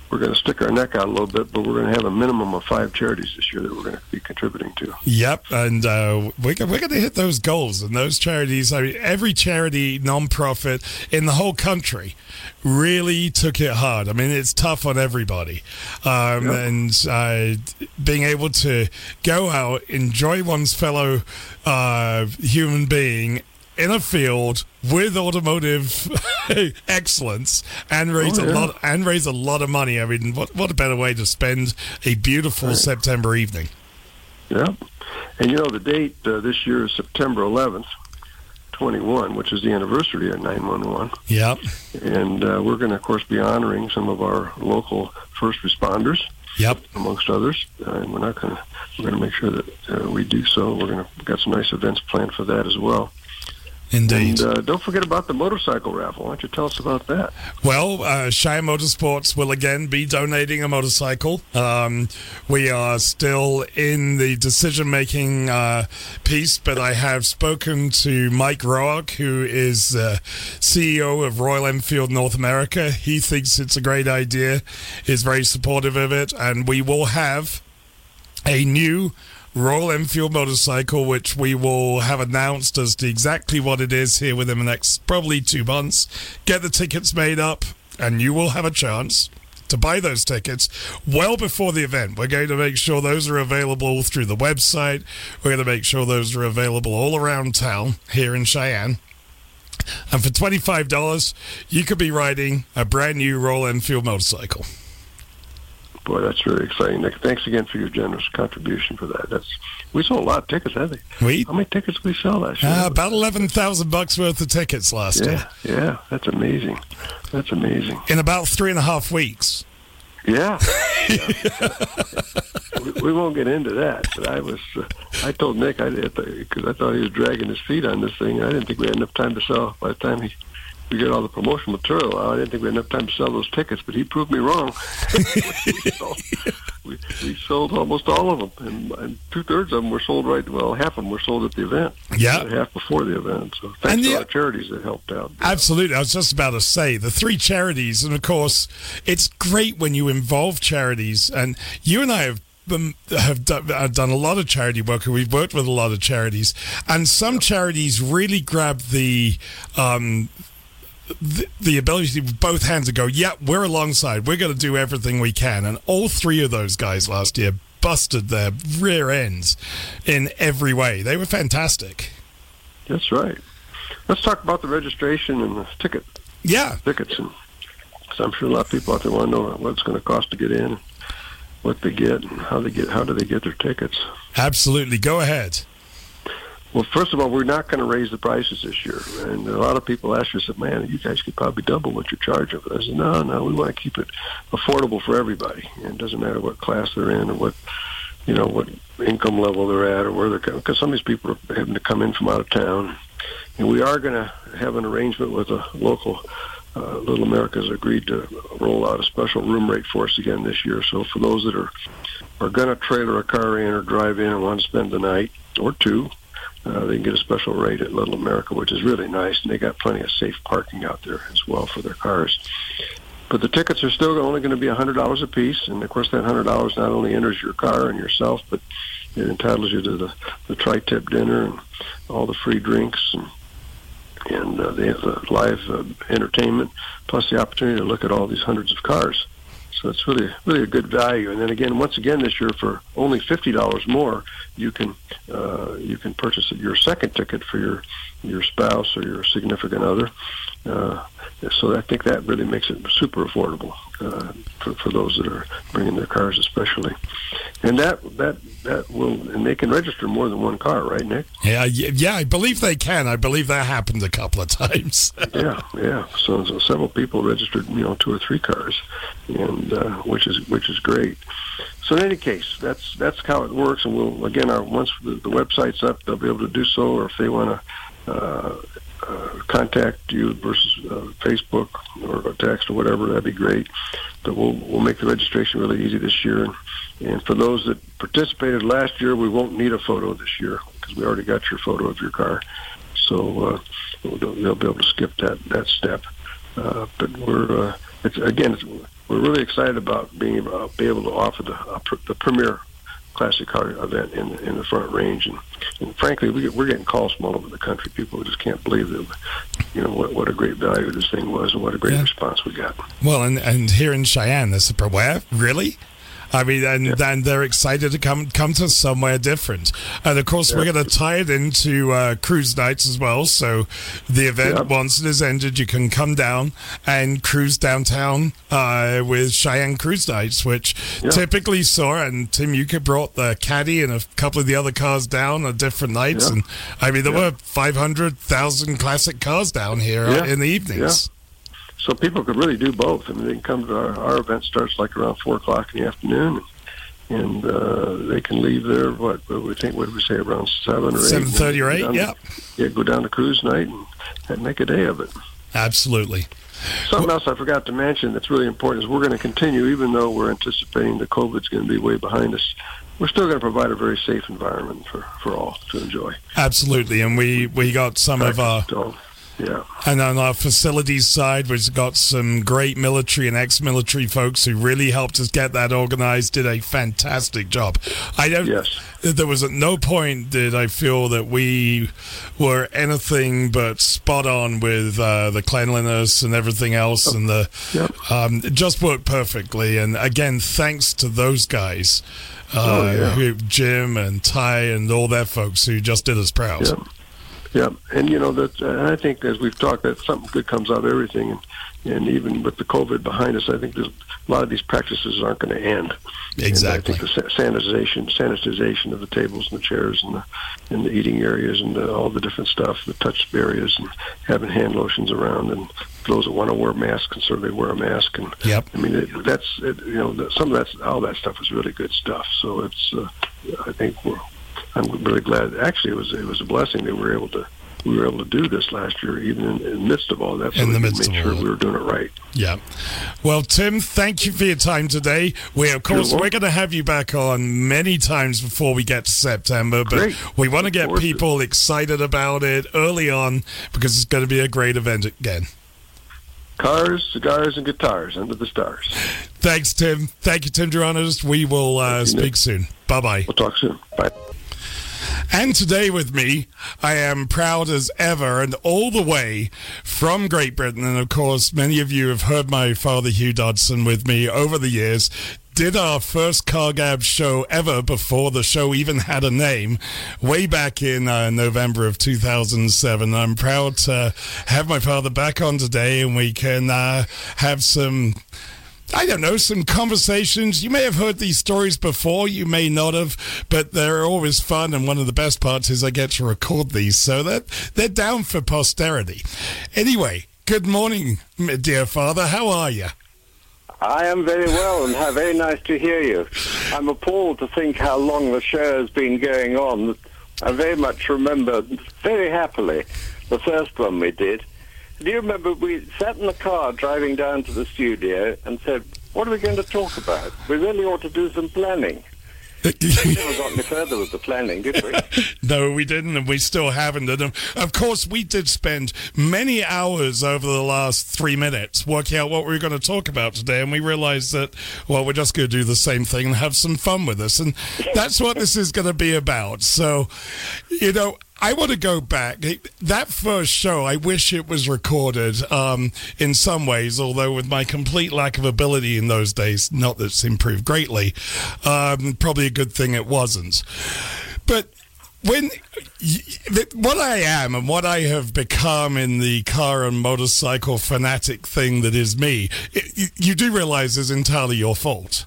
D: we're gonna stick our neck out a little bit, but we're gonna have a minimum of five charities this year that we're gonna be contributing to.
B: Yep, and uh, we're, we're going to hit those goals and those charities. I mean, every charity, nonprofit in the whole country really took it hard. I mean, it's tough on everybody. Um, And uh, being able to go out, enjoy one's fellow uh, human being in a field with automotive excellence and raise
D: Oh,
B: a lot and raise a lot of money. I mean, what what a better way to spend a beautiful September evening.
D: Yeah. And you know the date uh, this year is September 11th, 21, which is the anniversary of 911.
B: Yep.
D: And uh, we're going to, of course, be honoring some of our local first responders.
B: Yep.
D: Amongst others, uh, and we're not going to. We're going to make sure that uh, we do so. We're going to got some nice events planned for that as well.
B: Indeed.
D: And uh, don't forget about the motorcycle raffle. Why don't you tell us about that?
B: Well, uh, Cheyenne Motorsports will again be donating a motorcycle. Um, we are still in the decision making uh, piece, but I have spoken to Mike Roark, who is uh, CEO of Royal Enfield North America. He thinks it's a great idea, is very supportive of it, and we will have a new Royal Enfield motorcycle, which we will have announced as to exactly what it is here within the next probably two months. Get the tickets made up, and you will have a chance to buy those tickets well before the event. We're going to make sure those are available through the website. We're going to make sure those are available all around town here in Cheyenne. And for $25, you could be riding a brand new Royal Enfield motorcycle.
D: Boy, that's really exciting, Nick. Thanks again for your generous contribution for that. That's we sold a lot of tickets, haven't we?
B: We
D: how many tickets did we sell last year?
B: Uh, about eleven thousand bucks worth of tickets last
D: yeah,
B: year.
D: Yeah, that's amazing. That's amazing.
B: In about three and a half weeks.
D: Yeah. yeah. we, we, won't get into that, but I was, uh, I told Nick I did because I thought he was dragging his feet on this thing. I didn't think we had enough time to sell by the time he we get all the promotional material out. I didn't think we had enough time to sell those tickets, but he proved me wrong. we, sold, we, we, sold, almost all of them, and, and two thirds of them were sold right. Well, half of them were sold at the event.
B: Yeah,
D: half before the event. So thanks and to our charities that helped out.
B: Absolutely, I was just about to say the three charities, and of course, it's great when you involve charities, and you and I have have done, have done a lot of charity work and we've worked with a lot of charities and some charities really grab the um, the, the ability to both hands to go, yeah, we're alongside. We're going to do everything we can. And all three of those guys last year busted their rear ends in every way. They were fantastic.
D: That's right. Let's talk about the registration and the ticket.
B: Yeah.
D: Tickets. And so I'm sure a lot of people out there want to know what it's going to cost to get in, what they get, and how they get, how do they get their tickets.
B: Absolutely. Go ahead.
D: Well, first of all, we're not going to raise the prices this year. And a lot of people ask us, man, you guys could probably double what you're charging. But I said, no, no, we want to keep it affordable for everybody. And it doesn't matter what class they're in or what, you know, what income level they're at or where they're coming. Because some of these people are having to come in from out of town. And we are going to have an arrangement with a local uh, Little America's agreed to roll out a special room rate for us again this year. So for those that are are going to trailer a car in or drive in and want to spend the night or two, uh, they can get a special rate at Little America, which is really nice, and they got plenty of safe parking out there as well for their cars. But the tickets are still only going to be $100 a piece, and of course that $100 not only enters your car and yourself, but it entitles you to the, the tri-tip dinner and all the free drinks and and uh, they have the live uh, entertainment, plus the opportunity to look at all these hundreds of cars. So it's really really a good value. And then again, once again this year for only fifty dollars more, you can uh, you can purchase your second ticket for your your spouse or your significant other. Uh, so I think that really makes it super affordable uh, for, for those that are bringing their cars, especially. And that that that will and they can register more than one car, right, Nick?
B: Yeah, yeah, I believe they can. I believe that happened a couple of times.
D: yeah, yeah. So, so, several people registered, you know, two or three cars, and uh, which is which is great. So in any case, that's that's how it works, and we'll again, our once the, the website's up, they'll be able to do so, or if they want to. Uh, uh, contact you versus uh, Facebook or text or whatever, that'd be great. But we'll we'll make the registration really easy this year. And, and for those that participated last year, we won't need a photo this year because we already got your photo of your car. So uh, they'll, they'll be able to skip that that step. Uh, but we're uh, it's, again, it's, we're really excited about being able, uh, be able to offer the uh, pr- the premier classic car event in in the front range. And, and frankly, we we're getting calls from all over the country. People just can't believe that, you know, what, what a great value this thing was and what a great yeah. response we got.
B: Well, and and here in Cheyenne, this is where really. I mean, and then they're excited to come come to somewhere different. And of course, we're going to tie it into uh, cruise nights as well. So the event, once it is ended, you can come down and cruise downtown uh, with Cheyenne Cruise Nights, which typically saw. And Tim, you could brought the caddy and a couple of the other cars down on different nights. And I mean, there were five hundred thousand classic cars down here uh, in the evenings.
D: So people could really do both. I mean, they can come to our, our event starts like around four o'clock in the afternoon, and uh, they can leave there. What, what we think? What did we say? Around seven or eight.
B: 7:30 or 8,
D: down-
B: yeah.
D: Yeah, go down to cruise night and, and make a day of it.
B: Absolutely.
D: Something else I forgot to mention that's really important is we're going to continue, even though we're anticipating that COVID's going to be way behind us. We're still going to provide a very safe environment for, for all to enjoy.
B: Absolutely, and we we got some of our
D: yeah.
B: And on our facilities side, we've got some great military and ex-military folks who really helped us get that organized. Did a fantastic job. I don't.
D: Yes.
B: There was at no point did I feel that we were anything but spot on with uh, the cleanliness and everything else, and the um, it just worked perfectly. And again, thanks to those guys, uh,
D: Oh, yeah.
B: who, Jim and Ty and all their folks who just did us proud.
D: Yeah. Yeah, and you know that uh, I think as we've talked that something good comes out of everything, and and even with the COVID behind us, I think there's a lot of these practices aren't going to end.
B: Exactly.
D: And I think the sanitization, sanitization of the tables and the chairs and the and the eating areas and the, all the different stuff, the touch areas, and having hand lotions around, and those that want to wear masks and so they wear a mask. And
B: yep.
D: I mean it, that's it, you know some of that's all that stuff is really good stuff. So it's uh, I think we're I'm really glad. Actually, it was it was a blessing that we were able to we were able to do this last year, even in, in the midst of all that. So
B: In the midst
D: make
B: of
D: sure
B: all
D: we were doing it right.
B: Yeah. Well, Tim, thank you for your time today. We, of course, we're going to have you back on many times before we get to September, but
D: Great.
B: we want to get people excited about it early on because it's going to be a great event again.
D: Cars, cigars, and guitars under the stars.
B: Thanks, Tim. Thank you, Tim Duranos. We will uh, speak soon. Bye bye.
D: We'll talk soon. Bye.
B: And today with me, I am proud as ever and all the way from Great Britain. And of course, many of you have heard my father Hugh Dodson with me over the years. Did our first Car Gab show ever before the show even had a name, way back in uh, November of 2007. I'm proud to have my father back on today and we can uh, have some I don't know, some conversations. You may have heard these stories before, you may not have, but they're always fun. And one of the best parts is I get to record these, so that they're down for posterity. Anyway, good morning, dear father. How are you?
M: I am very well and how very nice to hear you. I'm appalled to think how long the show has been going on. I very much remember very happily the first one we did. Do you remember we sat in the car driving down to the studio and said, what are we going to talk about? We really ought to do some planning. we never got any further with the planning, did we?
B: No, we didn't, and we still haven't. And um, of course, we did spend many hours over the last three minutes working out what we were going to talk about today, and we realized that, well, we're just going to do the same thing and have some fun with this. And that's what this is going to be about. So, you know, I want to go back. That first show, I wish it was recorded um, in some ways, although with my complete lack of ability in those days, not that it's improved greatly, um, probably a good thing it wasn't. But when what I am and what I have become in the car and motorcycle fanatic thing that is me, it, you, do realize is entirely your fault.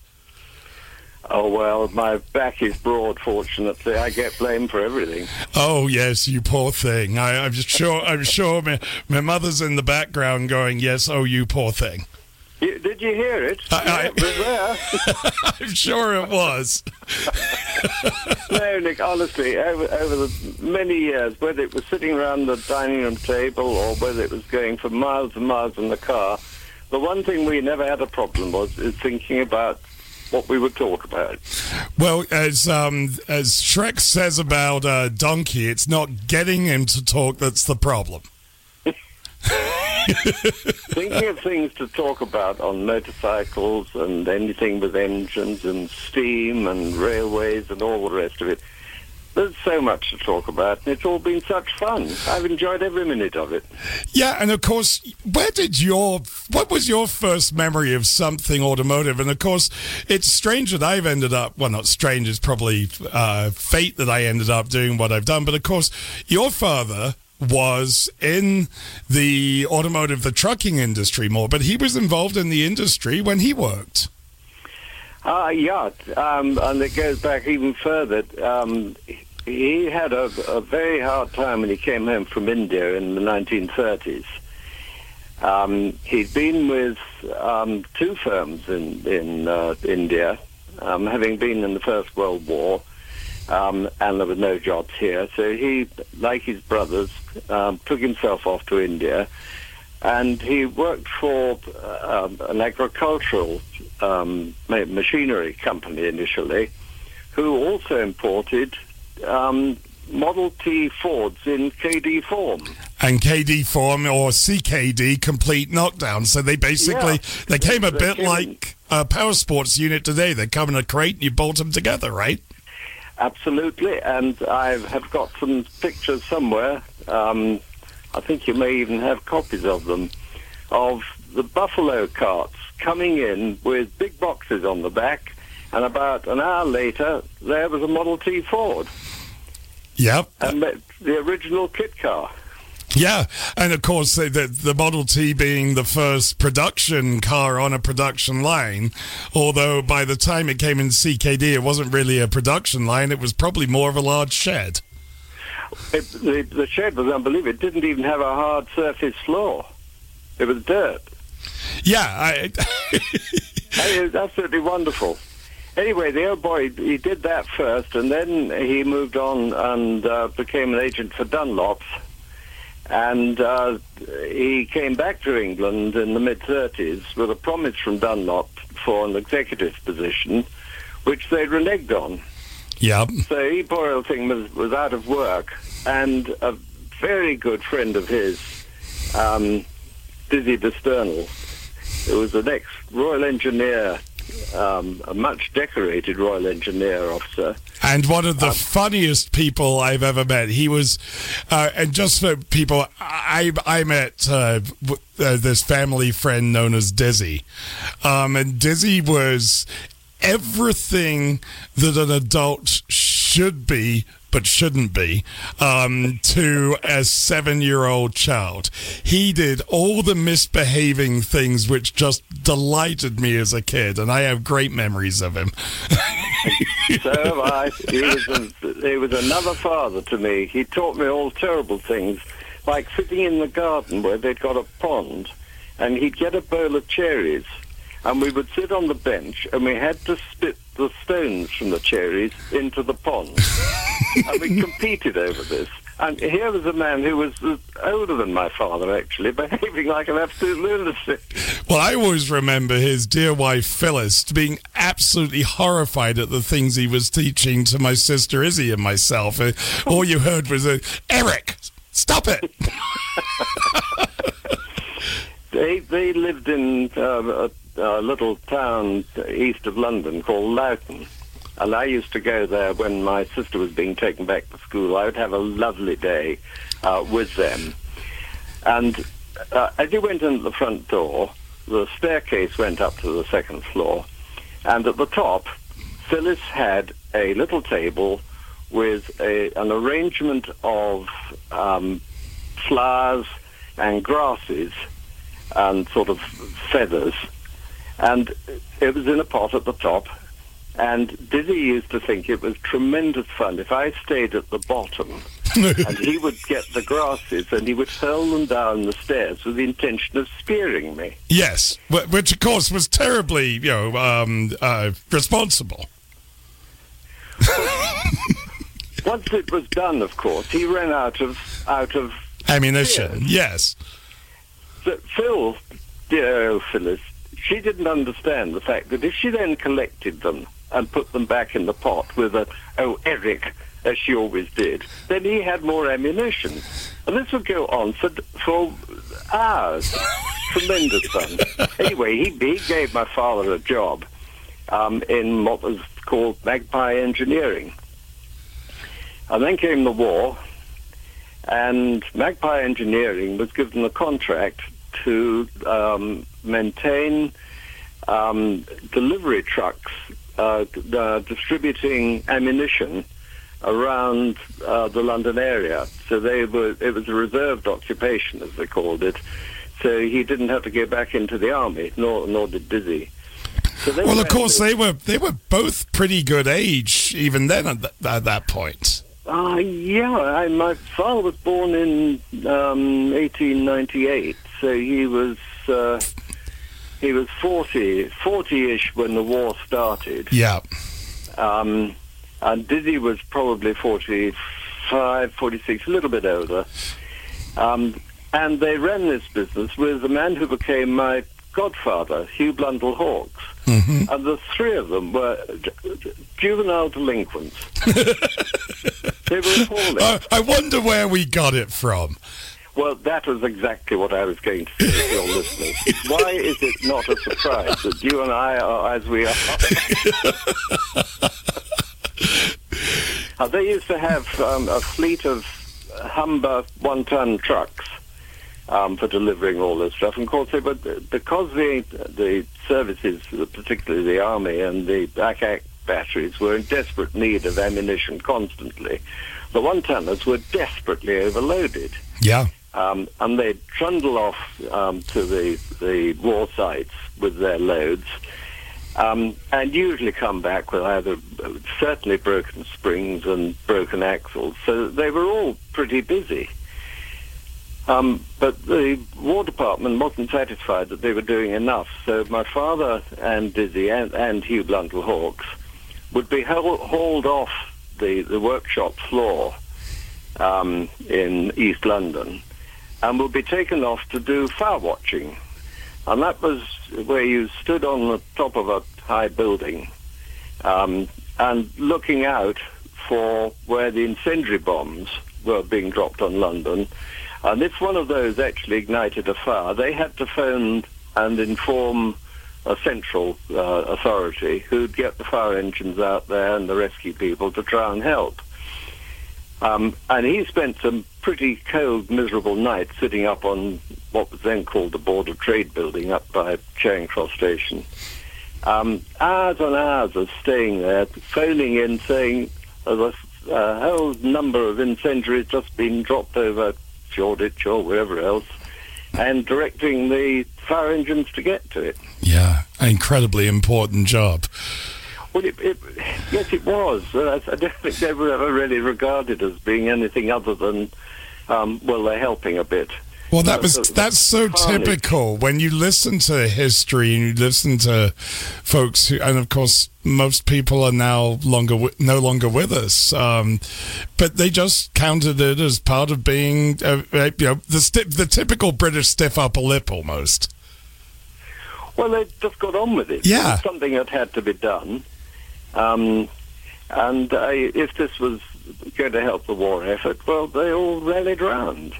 M: Oh, well, my back is broad, fortunately. I get blamed for everything.
B: Oh yes, you poor thing. I, I'm sure. I'm sure. My, my mother's in the background going, "Yes, oh you poor thing."
M: You, did you hear it?
B: I-
M: Yeah, it was there.
B: I'm sure it was.
M: no, Nick, honestly, over, over the many years, whether it was sitting around the dining room table or whether it was going for miles and miles in the car, the one thing we never had a problem was is thinking about what we would talk about.
B: Well, as um, as Shrek says about uh, Donkey, it's not getting him to talk that's the problem.
M: Thinking of things to talk about on motorcycles and anything with engines and steam and railways and all the rest of it. There's so much to talk about, and it's all been such fun. I've enjoyed every minute of it.
B: Yeah, and of course, where did your what was your first memory of something automotive? And of course, it's strange that I've ended up well, not strange. It's probably uh, fate that I ended up doing what I've done. But of course, your father was in the automotive, the trucking industry more, but he was involved in the industry when he worked.
M: Uh, yeah, um, and it goes back even further. Um, he had a, a, very hard time when he came home from India in the 1930s. Um, he'd been with um, two firms in, in uh, India, um, having been in the First World War, um, and there were no jobs here. So he, like his brothers, took himself off to India and he worked for uh, an agricultural um, machinery company initially, who also imported um, Model T Fords in KD form.
B: And KD form or CKD, complete knockdown. So they basically yeah. they came a they bit came like a power sports unit today. They come in a crate and you bolt them together, right?
M: Absolutely, and I have got some pictures somewhere. Um, I think you may even have copies of them, of the buffalo carts coming in with big boxes on the back, and about an hour later, there was a Model T Ford.
B: Yep.
M: And the original kit car.
B: Yeah, and of course the, the, the Model T being the first production car on a production line, although by the time it came in CKD, it wasn't really a production line; it was probably more of a large shed.
M: It, the, the shed was unbelievable. It didn't even have a hard surface floor. It was dirt.
B: Yeah, I...
M: it was absolutely wonderful. Anyway, the old boy, he did that first, and then he moved on and uh, became an agent for Dunlop's. And uh, he came back to England in the mid-30s with a promise from Dunlop for an executive position, which they reneged on.
B: Yeah.
M: So E. Boyle thing was, was out of work, and a very good friend of his, um, Dizzy Disternal, who was the next Royal Engineer, um, a much decorated Royal Engineer officer.
B: And one of the um, funniest people I've ever met. He was, uh, and just for people, I, I met uh, uh, this family friend known as Dizzy. Um, and Dizzy was everything that an adult should be but shouldn't be um, to a seven year old child. He did all the misbehaving things which just delighted me as a kid, and I have great memories of him.
M: so have I. He was, a, he was another father to me. He taught me all terrible things, like sitting in the garden where they'd got a pond, and he'd get a bowl of cherries and we would sit on the bench and we had to spit the stones from the cherries into the pond. and we competed over this. And here was a man who was older than my father, actually, behaving like an absolute lunatic.
B: Well, I always remember his dear wife, Phyllis, being absolutely horrified at the things he was teaching to my sister Izzy and myself. Uh, all you heard was, a, Eric, stop it!
M: they, they lived in uh, a little town east of London called Loughton. And I used to go there when my sister was being taken back to school. I would have a lovely day uh, with them. And uh, as you went into the front door, the staircase went up to the second floor. And at the top, Phyllis had a little table with a, an arrangement of um, flowers and grasses and sort of feathers and it was in a pot at the top. And Dizzy used to think it was tremendous fun if I stayed at the bottom and he would get the grasses and he would hurl them down the stairs with the intention of spearing me.
B: Yes, which of course was terribly, you know, um, uh, responsible.
M: Once it was done, of course, he ran out of out of
B: ammunition. Spears. Yes.
M: So Phil, dear Phyllis, she didn't understand the fact that if she then collected them and put them back in the pot with a, oh, Eric, as she always did, then he had more ammunition. And this would go on for, for hours. Tremendous fun. Anyway, he, he gave my father a job um, in what was called Magpie Engineering. And then came the war, and Magpie Engineering was given the contract to um, maintain um, delivery trucks uh, uh, distributing ammunition around uh, the London area. So they were it was a reserved occupation, as they called it. So he didn't have to go back into the army, nor nor did Dizzy. So
B: Well, of course, they were they were both pretty good age even then at, th- at that point.
M: Uh, yeah, I, my father was born in um, 1898, so he was uh, he was 40, 40-ish when the war started.
B: Yeah.
M: Um, and Dizzy was probably 45, 46, a little bit older. Um, and they ran this business with a man who became my godfather, Hugh Blundell Hawkes.
B: Mm-hmm.
M: And the three of them were ju- ju- juvenile delinquents. they were appalling.
B: Uh, I wonder where we got it from.
M: Well, that was exactly what I was going to say to your listeners. Why is it not a surprise that you and I are as we are? Uh, they used to have um, a fleet of Humber one-ton trucks um, for delivering all this stuff. And of course, they were, because the the services, particularly the army and the Ack batteries, were in desperate need of ammunition constantly. The one-tonners were desperately overloaded.
B: Yeah.
M: Um, and they trundle off um, to the, the war sites with their loads um, and usually come back with either certainly broken springs and broken axles. So they were all pretty busy. Um, but the War Department wasn't satisfied that they were doing enough. So my father and Dizzy and, and Hugh Blundell Hawkes would be haul- hauled off the, the workshop floor um, in East London and would be taken off to do fire watching. And that was where you stood on the top of a high building um, and looking out for where the incendiary bombs were being dropped on London. And if one of those actually ignited a fire, they had to phone and inform a central uh, authority who'd get the fire engines out there and the rescue people to try and help. Um, and he spent some pretty cold, miserable nights sitting up on what was then called the Board of Trade building up by Charing Cross Station. Um, hours and hours of staying there, phoning in saying uh, a, a whole number of incendiaries just been dropped over Shoreditch or wherever else, and directing the fire engines to get to it.
B: Yeah. Incredibly important job.
M: Well, it, it, yes, it was. Uh, I don't think they were ever really regarded as being anything other than, um, well, they're helping a bit.
B: Well, that was that's so typical when you listen to history and you listen to folks who, and of course, most people are now longer no longer with us, um, but they just counted it as part of being, uh, uh, you know, the sti- the typical British stiff upper lip almost.
M: Well, they just got on with it.
B: Yeah.
M: It something that had to be done. Um, and uh, if this was going to help the war effort, well, they all rallied round.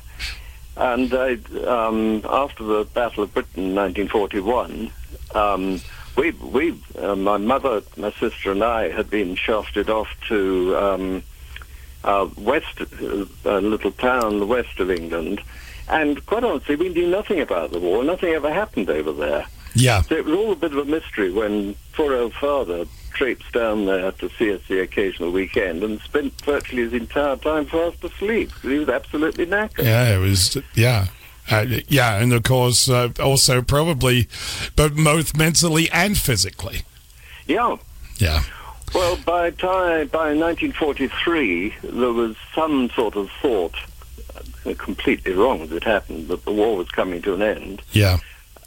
M: And uh, um, after the Battle of Britain in 1941, um, we, we, uh, my mother, my sister, and I had been shafted off to um, uh, west, uh, a little town, the west of England. And quite honestly, we knew nothing about the war. Nothing ever happened over there.
B: Yeah.
M: So it was all a bit of a mystery when poor old father traipsed down there to see us the occasional weekend and spent virtually his entire time fast asleep because he was absolutely knackered.
B: Yeah, it was. Yeah. Uh, yeah, and of course, uh, also probably, but both mentally and physically.
M: Yeah.
B: Yeah.
M: Well, by time by 1943, there was some sort of thought, uh, completely wrong as it happened, that the war was coming to an end.
B: Yeah.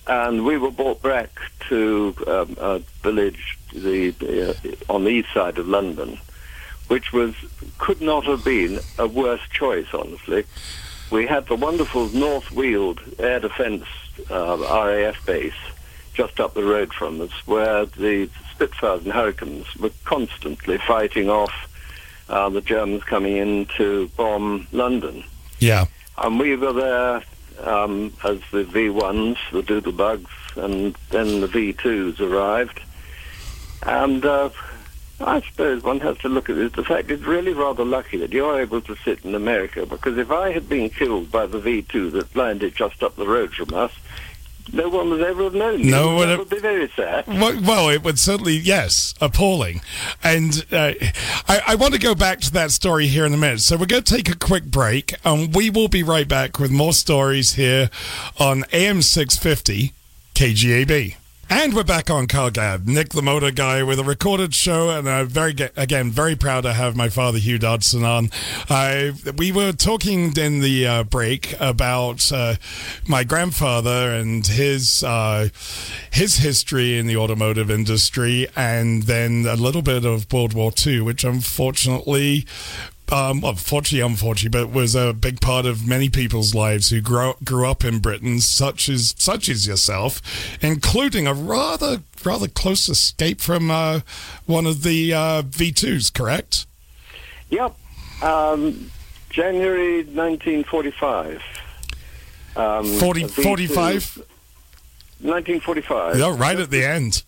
M: And we were brought back to um, a village the, uh, on the east side of London, which was could not have been a worse choice, honestly. We had the wonderful North Weald Air Defence uh, RAF base just up the road from us, where the Spitfires and Hurricanes were constantly fighting off uh, the Germans coming in to bomb London.
B: Yeah.
M: And we were there um, as the V1s, the Doodlebugs, and then the V2s arrived. And uh, I suppose one has to look at it. The fact it's really rather lucky that you're able to sit in America, because if I had been killed by the V2 that landed just up the road from us, no one would ever have known.
B: No one
M: would be very sad.
B: Well, well, it would certainly, yes, appalling. And uh, I, I want to go back to that story here in a minute. So we're going to take a quick break, and we will be right back with more stories here on AM 650 KGAB. And we're back on Car Gab. Nick the Motor Guy with a recorded show, and I'm very again very proud to have my father Hugh Dodson on. I we were talking in the uh, break about uh, my grandfather and his uh, his history in the automotive industry, and then a little bit of World War II, which unfortunately um, well, fortunately, unfortunately, but was a big part of many people's lives who grew grew up in Britain, such as such as yourself, including a rather rather close escape from uh, one of the uh, V2s. Correct?
M: Yep. Um, January 1945. Um,
B: 40
M: a V2
B: 45?
M: 1945.
B: No, right at the end.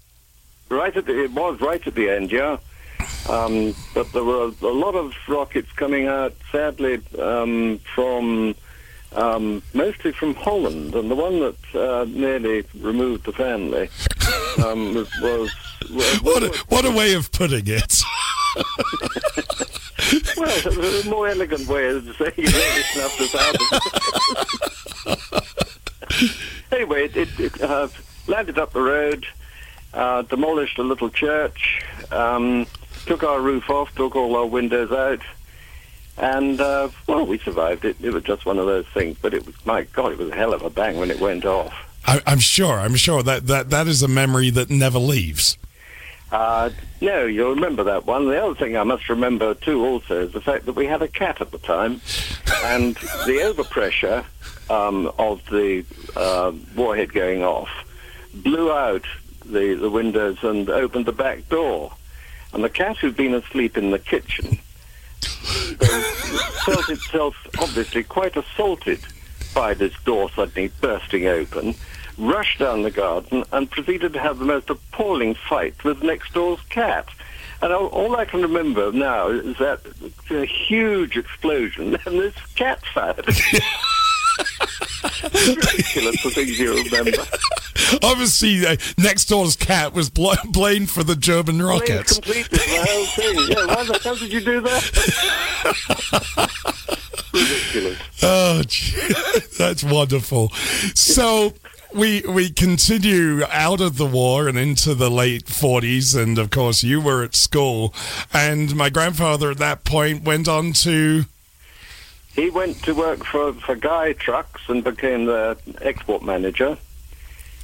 M: Right at the, it was right at the end, yeah. Um, but there were a lot of rockets coming out, sadly, um, from um, mostly from Holland, and the one that uh, nearly removed the family um, was, was, was
B: What a, what a way of putting it.
M: well, a more elegant way of saying you really snuffed us out. anyway, it, it, it uh, landed up the road, uh, demolished a little church, um, took our roof off, took all our windows out, and uh, well, we survived it. It was just one of those things, but it was my God, it was a hell of a bang when it went off.
B: I, I'm sure. I'm sure that, that that is a memory that never leaves.
M: Uh, no, you'll remember that one. The other thing I must remember too, also, is the fact that we had a cat at the time, and the overpressure um, of the uh, warhead going off blew out the, the windows and opened the back door. And the cat, who'd been asleep in the kitchen, uh, felt itself obviously quite assaulted by this door suddenly bursting open, rushed down the garden and proceeded to have the most appalling fight with next door's cat. And all, I can remember now is that a huge explosion and this cat fight. Ridiculous the things you remember.
B: Obviously, uh, next door's cat was bl- blamed for the German rockets.
M: completely the whole thing. Yeah, why the hell did you do that? Ridiculous.
B: Oh, that's wonderful. So we we continue out of the war and into the late forties, and of course you were at school, and my grandfather at that point went on to.
M: He went to work for, for Guy Trucks and became the export manager.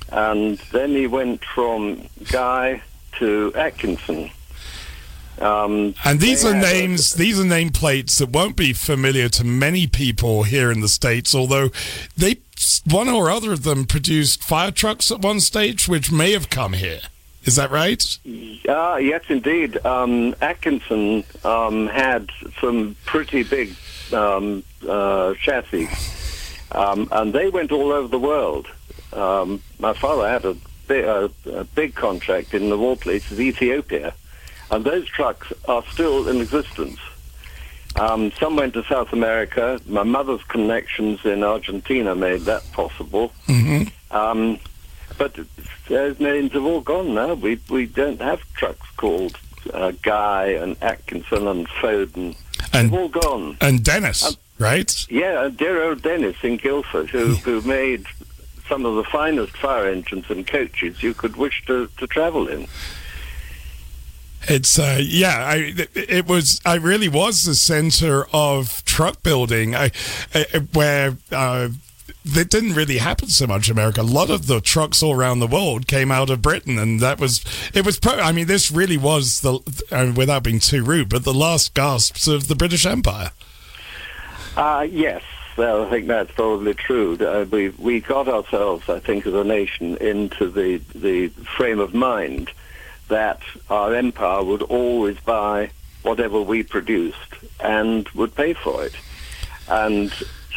M: And then he went from Guy to Atkinson. Um,
B: And these are
M: had a-
B: names, these are nameplates that won't be familiar to many people here in the States, although they, one or other of them produced fire trucks at one stage, which may have come here. Is that right?
M: Ah, yes, indeed. Um, Atkinson um, had some pretty big um, uh, chassis, um, and they went all over the world. Um, my father had a big, a, a big contract in the war places, Ethiopia, and those trucks are still in existence. Um, some went to South America. My mother's connections in Argentina made that possible.
B: Mm-hmm.
M: Um, but those names have all gone now. We we don't have trucks called uh, Guy and Atkinson and Foden.
B: And-
M: all gone.
B: And Dennis,
M: Um,
B: right?
M: Yeah, dear old Dennis in Guildford, who who made some of the finest fire engines and coaches you could wish to, to travel in.
B: It's uh, yeah, I it was I really was the center of truck building, I, I where uh, that didn't really happen so much in America. A lot of the trucks all around the world came out of Britain, and that was it was. Pro- I mean, this really was the uh, without being too rude, but the last gasps of the British Empire.
M: Uh, yes, well, I think that's probably true. Uh, we we got ourselves, I think, as a nation into the the frame of mind that our empire would always buy whatever we produced and would pay for it. And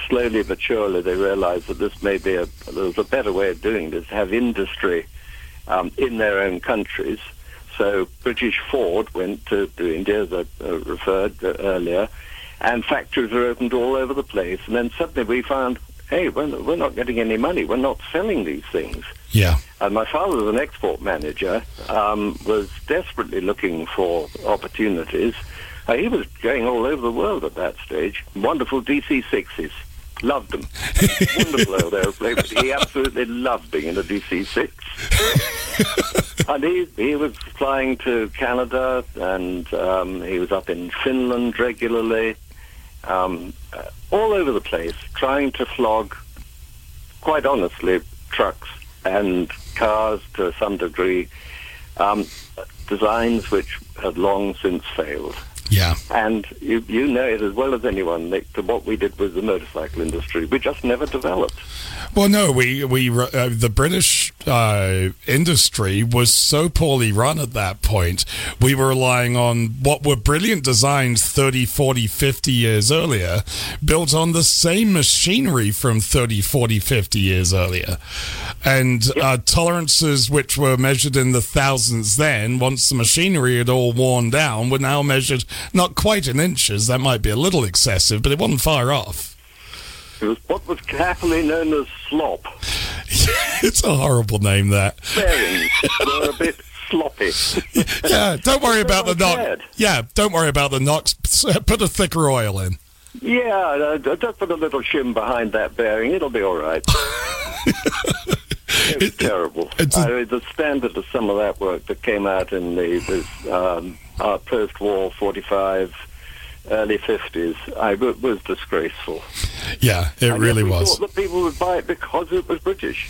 M: slowly but surely, they realized that this may be a there's a better way of doing this: have industry um, in their own countries, So British Ford went to, to India, as I uh, referred uh, earlier, and factories were opened all over the place. And then suddenly we found, hey, we're, not- we're not getting any money. We're not selling these things.
B: Yeah.
M: And my father was an export manager, um, was desperately looking for opportunities. Uh, he was going all over the world at that stage. Wonderful DC-6s. Loved them. Wonderful old airplane. He absolutely loved being in a DC-6. and he, he was flying to Canada, and um, he was up in Finland regularly, um, uh, all over the place, trying to flog, quite honestly, trucks and cars to some degree, um, designs which had long since failed.
B: Yeah.
M: And you, you know it as well as anyone, Nick, that what we did with the motorcycle industry, we just never developed.
B: Well, no, we we uh, the British uh, industry was so poorly run at that point. We were relying on what were brilliant designs 30, 40, 50 years earlier, built on the same machinery from 30, 40, 50 years earlier. And uh, tolerances which were measured in the thousands then, once the machinery had all worn down, were now measured not quite in inches. That might be a little excessive, but it wasn't far off.
M: It was what was happily known as slop.
B: it's a horrible name, that.
M: Bearings were a bit sloppy.
B: yeah, don't worry about the knock. Yeah, don't worry about the knocks. Put a thicker oil in.
M: Yeah, uh, just put a little shim behind that bearing. It'll be all right. it terrible. I mean, the standard of some of that work that came out in the, the um, uh, post-war 45, early 50s, I, it was disgraceful.
B: Yeah, it
M: And
B: really was.
M: thought that people would buy it because it was British.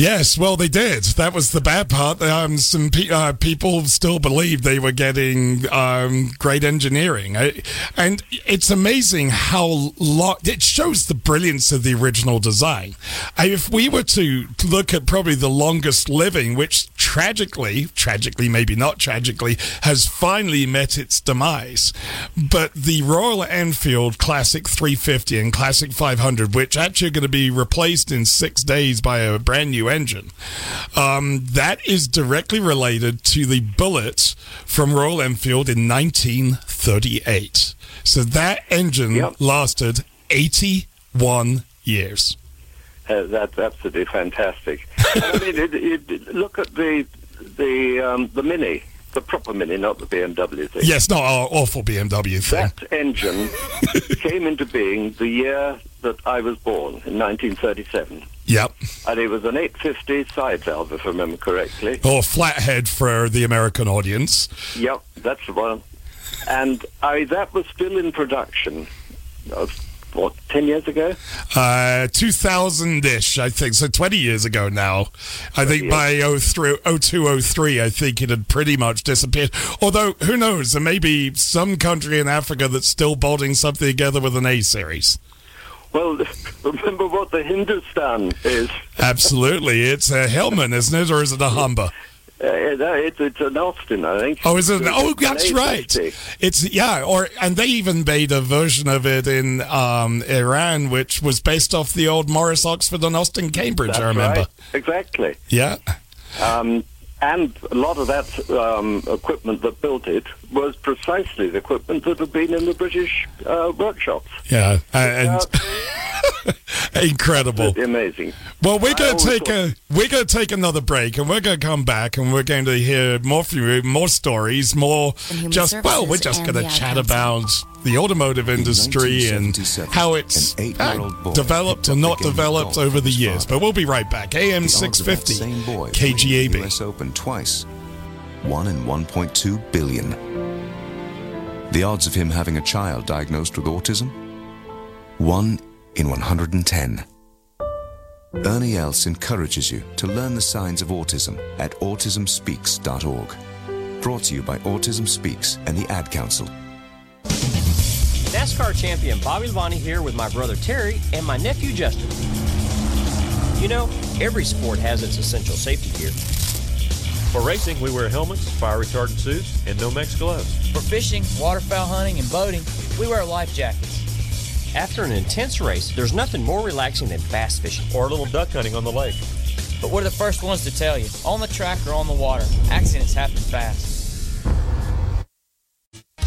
B: Yes, well, they did. That was the bad part. Um, some pe- uh, people still believed they were getting um, great engineering, I, and it's amazing how lo- it shows the brilliance of the original design. If we were to look at probably the longest living, which tragically, tragically, maybe not tragically, has finally met its demise, but the Royal Enfield Classic 350 and Classic 500, which actually are going to be replaced in six days by a brand new engine. Um, that is directly related to the bullet from Royal Enfield in 1938. So that engine lasted 81 years.
M: Uh, that's absolutely fantastic. I mean, it, it, look at the the um, the Mini, the proper Mini, not the BMW thing.
B: Yes, not our awful BMW thing.
M: That engine came into being the year that I was born, in 1937.
B: Yep.
M: And it was an 850 side valve, if I remember correctly.
B: Or flathead for the American audience.
M: Yep, that's the one. And I, that was still in production, uh, what, 10 years ago?
B: Uh, 2000-ish, I think. So 20 years ago now. I think by 03, 02, 03, I think it had pretty much disappeared. Although, who knows? There may be some country in Africa that's still bolting something together with an A series.
M: Well, remember what the Hindustan is.
B: Absolutely. It's a Hillman, isn't it? Or is it a Humber?
M: Uh, no, it's, it's an Austin, I think.
B: Oh, is it?
M: It's
B: Oh, that's right. It's yeah, or and they even made a version of it in um, Iran, which was based off the old Morris Oxford and Austin Cambridge.
M: That's
B: I remember.
M: right. Exactly.
B: Yeah.
M: Um, and a lot of that um, equipment that built it was precisely the equipment that had been in the British uh, workshops.
B: Yeah, and incredible.
M: Amazing.
B: Well, we're going to
M: always
B: take a we're going to take another break, and we're going to come back, and we're going to hear more from you, more stories, more just well, we're just going to chat
N: Council.
B: about the automotive industry and how it's uh, developed and not developed over the years. But we'll be right back. AM six fifty
O: Same
B: KGAB.
O: US Open twice. One in 1.2 billion. The odds of him having a child diagnosed with autism? One in 110. Ernie Els encourages you to learn the signs of autism at autismspeaks.org. Brought to you by Autism Speaks and the Ad Council.
P: NASCAR champion Bobby Labonte here with my brother Terry and my nephew Justin. You know, every sport has its essential safety gear.
Q: For racing, we wear helmets, fire retardant suits, and Nomex gloves.
R: For fishing, waterfowl hunting, and boating, we wear life jackets.
P: After an intense race, there's nothing more relaxing than bass fishing.
Q: Or a little duck hunting on the lake.
R: But we're the first ones to tell you on the track or on the water, accidents happen fast.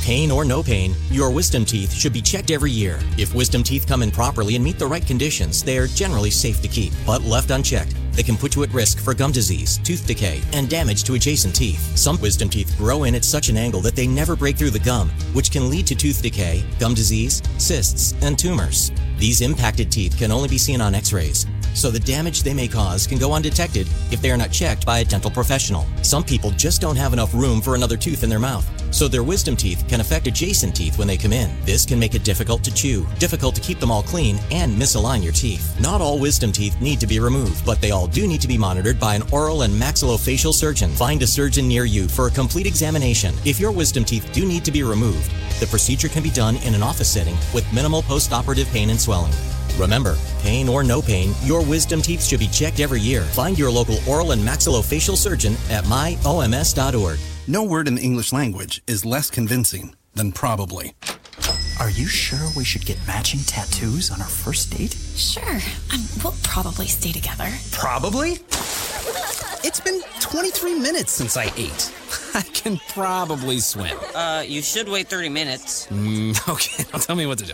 N: Pain or no pain, your wisdom teeth should be checked every year. If wisdom teeth come in properly and meet the right conditions, they are generally safe to keep. But left unchecked, they can put you at risk for gum disease, tooth decay, and damage to adjacent teeth. Some wisdom teeth grow in at such an angle that they never break through the gum, which can lead to tooth decay, gum disease, cysts, and tumors. These impacted teeth can only be seen on x rays, so the damage they may cause can go undetected if they are not checked by a dental professional. Some people just don't have enough room for another tooth in their mouth, so their wisdom teeth can affect adjacent teeth when they come in. This can make it difficult to chew, difficult to keep them all clean, and misalign your teeth. Not all wisdom teeth need to be removed, but they all do need to be monitored by an oral and maxillofacial surgeon. Find a surgeon near you for a complete examination. If your wisdom teeth do need to be removed, the procedure can be done in an office setting with minimal post-operative pain and swelling. Remember, pain or no pain, your wisdom teeth should be checked every year. Find your local oral and maxillofacial surgeon at myoms.org.
S: No word in the English language is less convincing than probably.
T: Are you sure we should get matching tattoos on our first date?
U: Sure. Um, we'll probably stay together.
S: Probably? It's been 23 minutes since I ate. I can probably swim.
V: Uh, you should wait 30 minutes.
S: Mm, okay, now tell me what to do.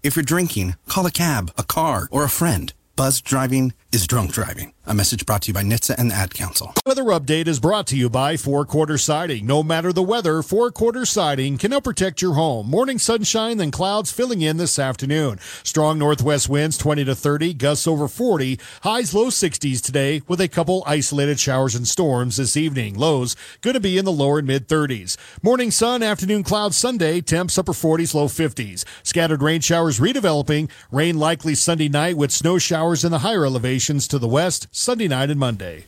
S: If you're drinking, call a cab, a car, or a friend. Buzz driving is drunk driving. A message brought to you by NHTSA and the Ad Council.
A: Weather update is brought to you by Four Quarter Siding. No matter the weather, Four Quarter Siding can help protect your home. Morning sunshine, then clouds filling in this afternoon. Strong northwest winds 20 to 30, gusts over 40, highs low 60s today with a couple isolated showers and storms this evening. Lows going to be in the lower and mid 30s. Morning sun, afternoon clouds Sunday, temps upper 40s, low 50s. Scattered rain showers redeveloping. Rain likely Sunday night with snow showers in the higher to the west Sunday night and Monday.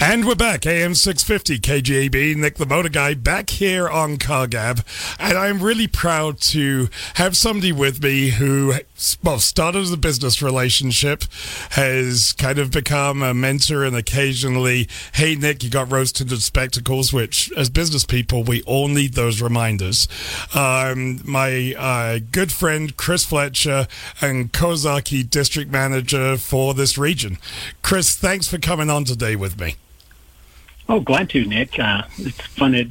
B: And we're back, AM 650 KGAB, Nick the Motor Guy, back here on CarGab. And I'm really proud to have somebody with me who, well, started as a business relationship, has kind of become a mentor, and occasionally, hey, Nick, you got rose tinted spectacles, which, as business people, we all need those reminders. Um, my uh, good friend, Chris Fletcher, and Kawasaki district manager for this region. Chris, thanks for coming on today with me.
W: Oh, glad to, Nick. Uh, it's fun to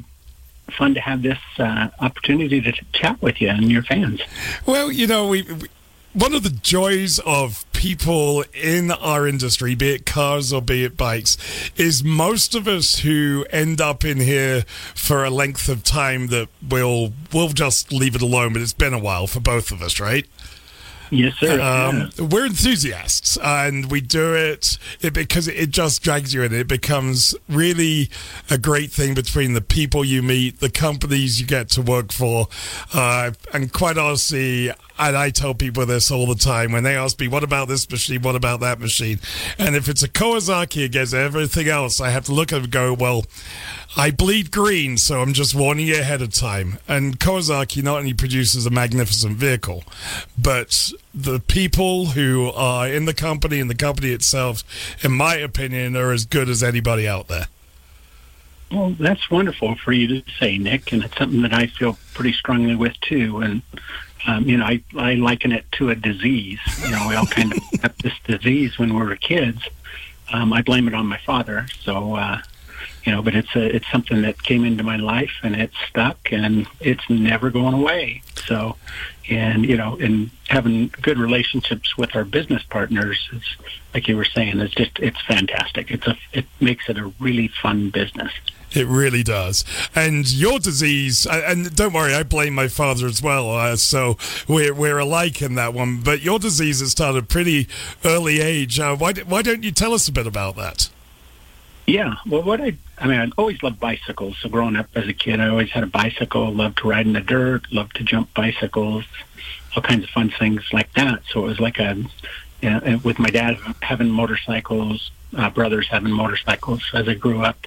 W: fun to have this uh, opportunity to chat with you and your fans.
B: Well, you know, we, we one of the joys of people in our industry, be it cars or be it bikes, is most of us who end up in here for a length of time that we'll we'll just leave it alone. But it's been a while for both of us, right?
W: Yes, sir.
B: Um, We're enthusiasts, and we do it, it because it just drags you in. It becomes really a great thing between the people you meet, the companies you get to work for, uh, and quite honestly, and I tell people this all the time when they ask me, "What about this machine? What about that machine?" And if it's a Kawasaki against everything else, I have to look at it and go, "Well." I bleed green, so I'm just warning you ahead of time. And Kawasaki not only produces a magnificent vehicle, but the people who are in the company and the company itself, in my opinion, are as good as anybody out there.
W: Well, that's wonderful for you to say, Nick, and it's something that I feel pretty strongly with too. And um, you know, I, I liken it to a disease. You know, we all kind of have this disease when we were kids. Um, I blame it on my father. So, uh, you know, but it's a, it's something that came into my life and it's stuck and it's never going away. So, and you know, and having good relationships with our business partners is, like you were saying, it's just it's fantastic. It's a it makes it a really fun business.
B: It really does. And your disease, and don't worry, I blame my father as well. Uh, so we're, we're alike in that one. But your disease has started pretty early age. Uh, why, why don't you tell us a bit about that?
W: Yeah, well, what I, I mean, I always loved bicycles. So growing up as a kid, I always had a bicycle, loved to ride in the dirt, loved to jump bicycles, all kinds of fun things like that. So it was like a, you know, with my dad having motorcycles, uh, brothers having motorcycles as I grew up.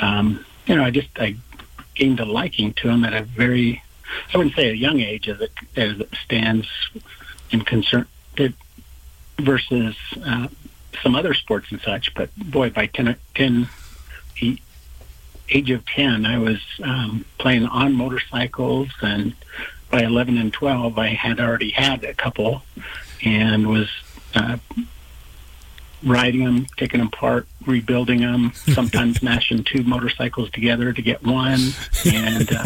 W: Um, you know, I just I gained a liking to them at a very, I wouldn't say a young age as it as it stands in concern it, versus uh, some other sports and such. But boy, by 10, 10 e- age of 10, I was um, playing on motorcycles and by 11 and 12, I had already had a couple and was uh, riding them, taking them apart, rebuilding them, sometimes mashing two motorcycles together to get one. And, uh,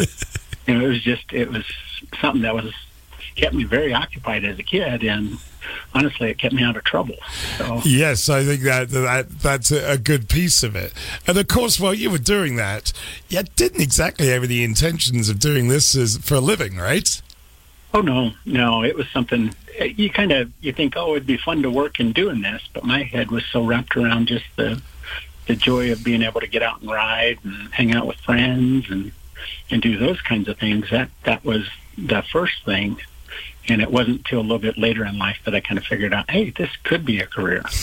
W: you know, it was just, it was something that was, kept me very occupied as a kid. And honestly, it kept me out of trouble. So,
B: Yes, I think that that that's a, good piece of it. And of course, while you were doing that, you didn't exactly have the intentions of doing this as for a living, right?
W: Oh no, no! It was something you kind of you think, oh, it'd be fun to work in doing this, but my head was so wrapped around just the the joy of being able to get out and ride and hang out with friends and and do those kinds of things. That that was the first thing, and it wasn't until a little bit later in life that I kind of figured out, hey, this could be a career.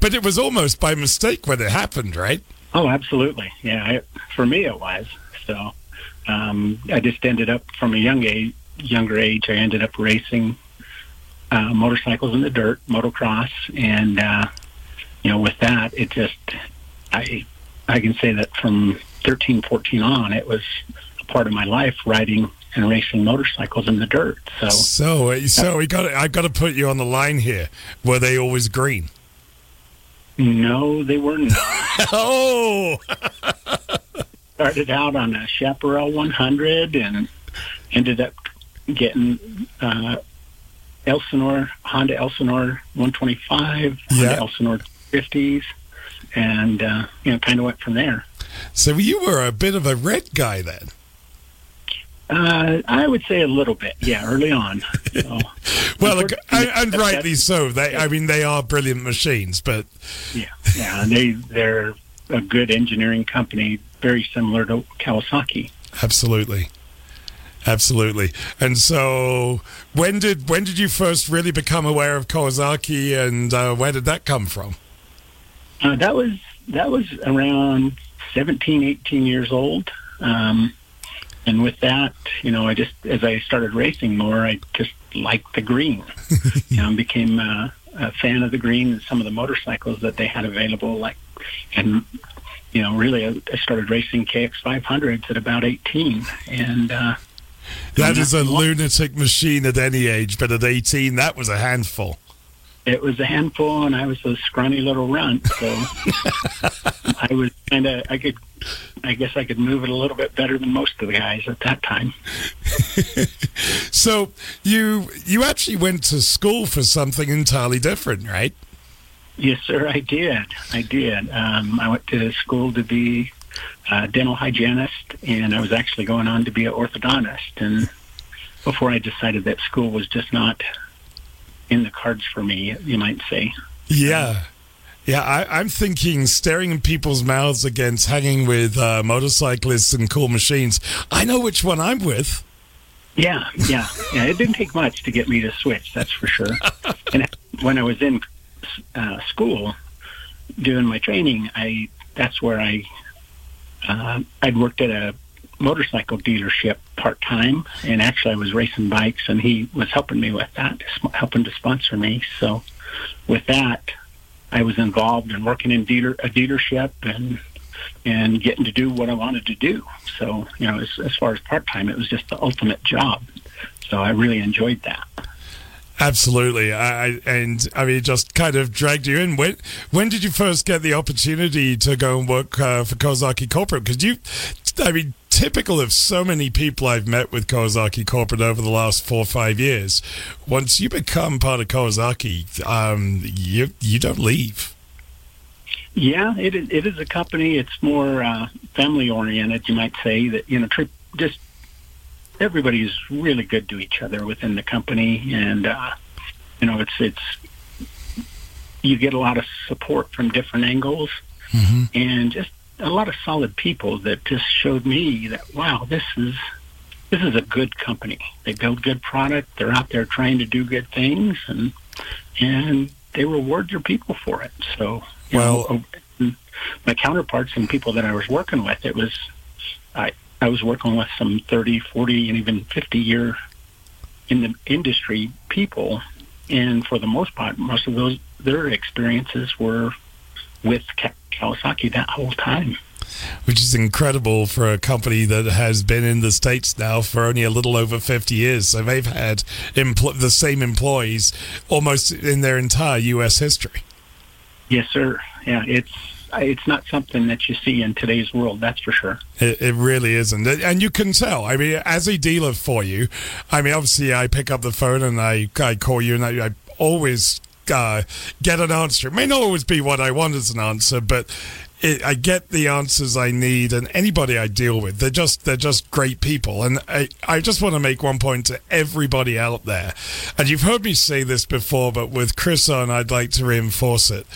B: But it was almost by mistake when it happened, right?
W: Oh, absolutely. Yeah, I, for me it was. So um, I just ended up from a young age, younger age. I ended up racing uh, motorcycles in the dirt, motocross, and uh, you know, with that, it just I I can say that from 13, 14 on, it was a part of my life riding and racing motorcycles in the dirt. So
B: So, uh, so we got. I've got to put you on the line here. Were they always green?
W: no, they were not.
B: oh.
W: Started out on a Chaparral 100 and ended up getting uh, Elsinore Honda Elsinore 125,
B: Yeah.
W: Honda Elsinore 50s, and uh, you know, kind of went from there.
B: So you were a bit of a red guy then.
W: Uh, I would say a little bit, yeah, early on. So,
B: Well, look, and, rightly so. They, I mean, they are brilliant machines, but
W: yeah, yeah, they they're a good engineering company, very similar to Kawasaki.
B: absolutely, absolutely. And so, when did when did you first really become aware of Kawasaki, and uh, where did that come from?
W: Uh, that was that was around 17, 18 years old. Um, and with that, you know, I just as I started racing more, I just liked the green. you know, and became uh, a fan of the green and some of the motorcycles that they had available. Like, and you know, really, I, I started racing KX 500s at about 18, and uh,
B: That is a lunatic machine at any age, but at eighteen, that was a handful.
W: it was a handful, and I was a scrawny little runt, so I was kind of I could. I guess I could move it a little bit better than most of the guys at that time.
B: So you you actually went to school for something entirely different, right?
W: Yes, sir, I did. I did. Um, I went to school to be a dental hygienist, and I was actually going on to be an orthodontist. And before I decided that school was just not in the cards for me, you might say.
B: Yeah. Yeah, I, I'm thinking staring in people's mouths against hanging with uh, motorcyclists and cool machines. I know which one I'm with.
W: Yeah, yeah, yeah. It didn't take much to get me to switch. That's for sure. and when I was in uh, school doing my training, I that's where I uh, I'd worked at a motorcycle dealership part time, and actually I was racing bikes, and he was helping me with that, helping to sponsor me. So with that, I was involved in working in dealer a dealership and and getting to do what I wanted to do. So, you know, as, as far as part time, it was just the ultimate job. So I really enjoyed that.
B: Absolutely, I, and I mean, it just kind of dragged you in. When when did you first get the opportunity to go and work uh, for Kawasaki Corporate? Because you, I mean, typical of so many people I've met with Kawasaki Corporate over the last four or five years. Once you become part of Kawasaki, um, you you don't leave.
W: Yeah, it is, it is a company. It's more uh, family oriented, you might say. That you know, tri- just everybody's really good to each other within the company, and uh, you know, it's it's you get a lot of support from different angles, and just a lot of solid people that just showed me that wow, this is this is a good company. They build good product. They're out there trying to do good things, and and they reward their people for it. So
B: Well-
W: know, my counterparts and people that I was working with, it was I I was working with some 30, 40, and even 50 year in the industry people, and for the most part, most of those their experiences were with Ka- Kawasaki that whole time.
B: which is incredible for a company that has been in the states now for only a little over 50 years. So they've had empl- the same employees almost in their entire U.S. history.
W: Yes, sir. Yeah, it's it's not something that you see in today's world. That's for sure.
B: It, it really isn't, and you can tell. I mean, as a dealer for you, I mean, obviously, I pick up the phone and I I call you, and I, I always uh, get an answer. It may not always be what I want as an answer, but it, I get the answers I need. And anybody I deal with, they're just they're just great people. And I I just want to make one point to everybody out there, and you've heard me say this before, but with Chris on, I'd like to reinforce it.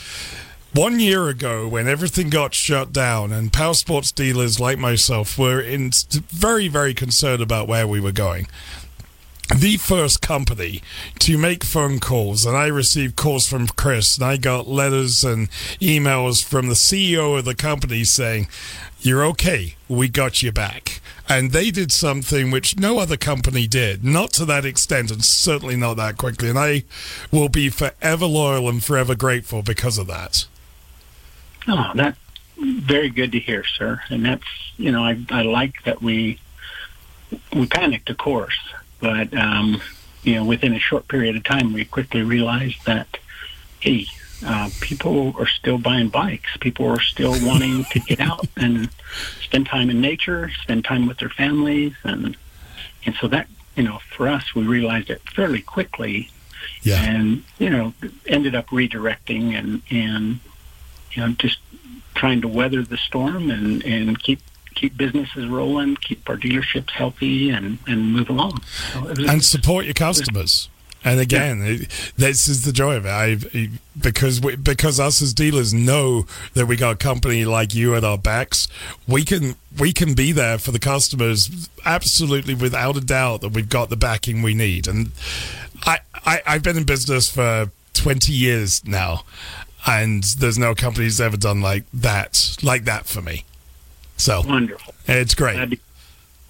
B: One year ago, when everything got shut down, and power sports dealers like myself were in very, very concerned about where we were going, the first company to make phone calls, and I received calls from Chris, and I got letters and emails from the CEO of the company saying, You're okay, we got you back. And they did something which no other company did, not to that extent, and certainly not that quickly. And I will be forever loyal and forever grateful because of that.
W: Oh, that's very good to hear, sir. And that's you know I I like that we we panicked, of course, but um, you know within a short period of time we quickly realized that hey. Uh, people are still buying bikes. People are still wanting to get out and spend time in nature, spend time with their families, and and so that you know for us we realized it fairly quickly,
B: yeah.
W: and you know ended up redirecting and and you know just trying to weather the storm and and keep keep businesses rolling, keep our dealerships healthy, and and move along. So was-
B: and support your customers. And again, it, this is the joy of it. I, because we, because us as dealers know that we got a company like you at our backs, we can we can be there for the customers absolutely without a doubt that we've got the backing we need. And I, I I've been in business for twenty years now, and there's no company's ever done like that like that for me. So
W: wonderful.
B: It's great.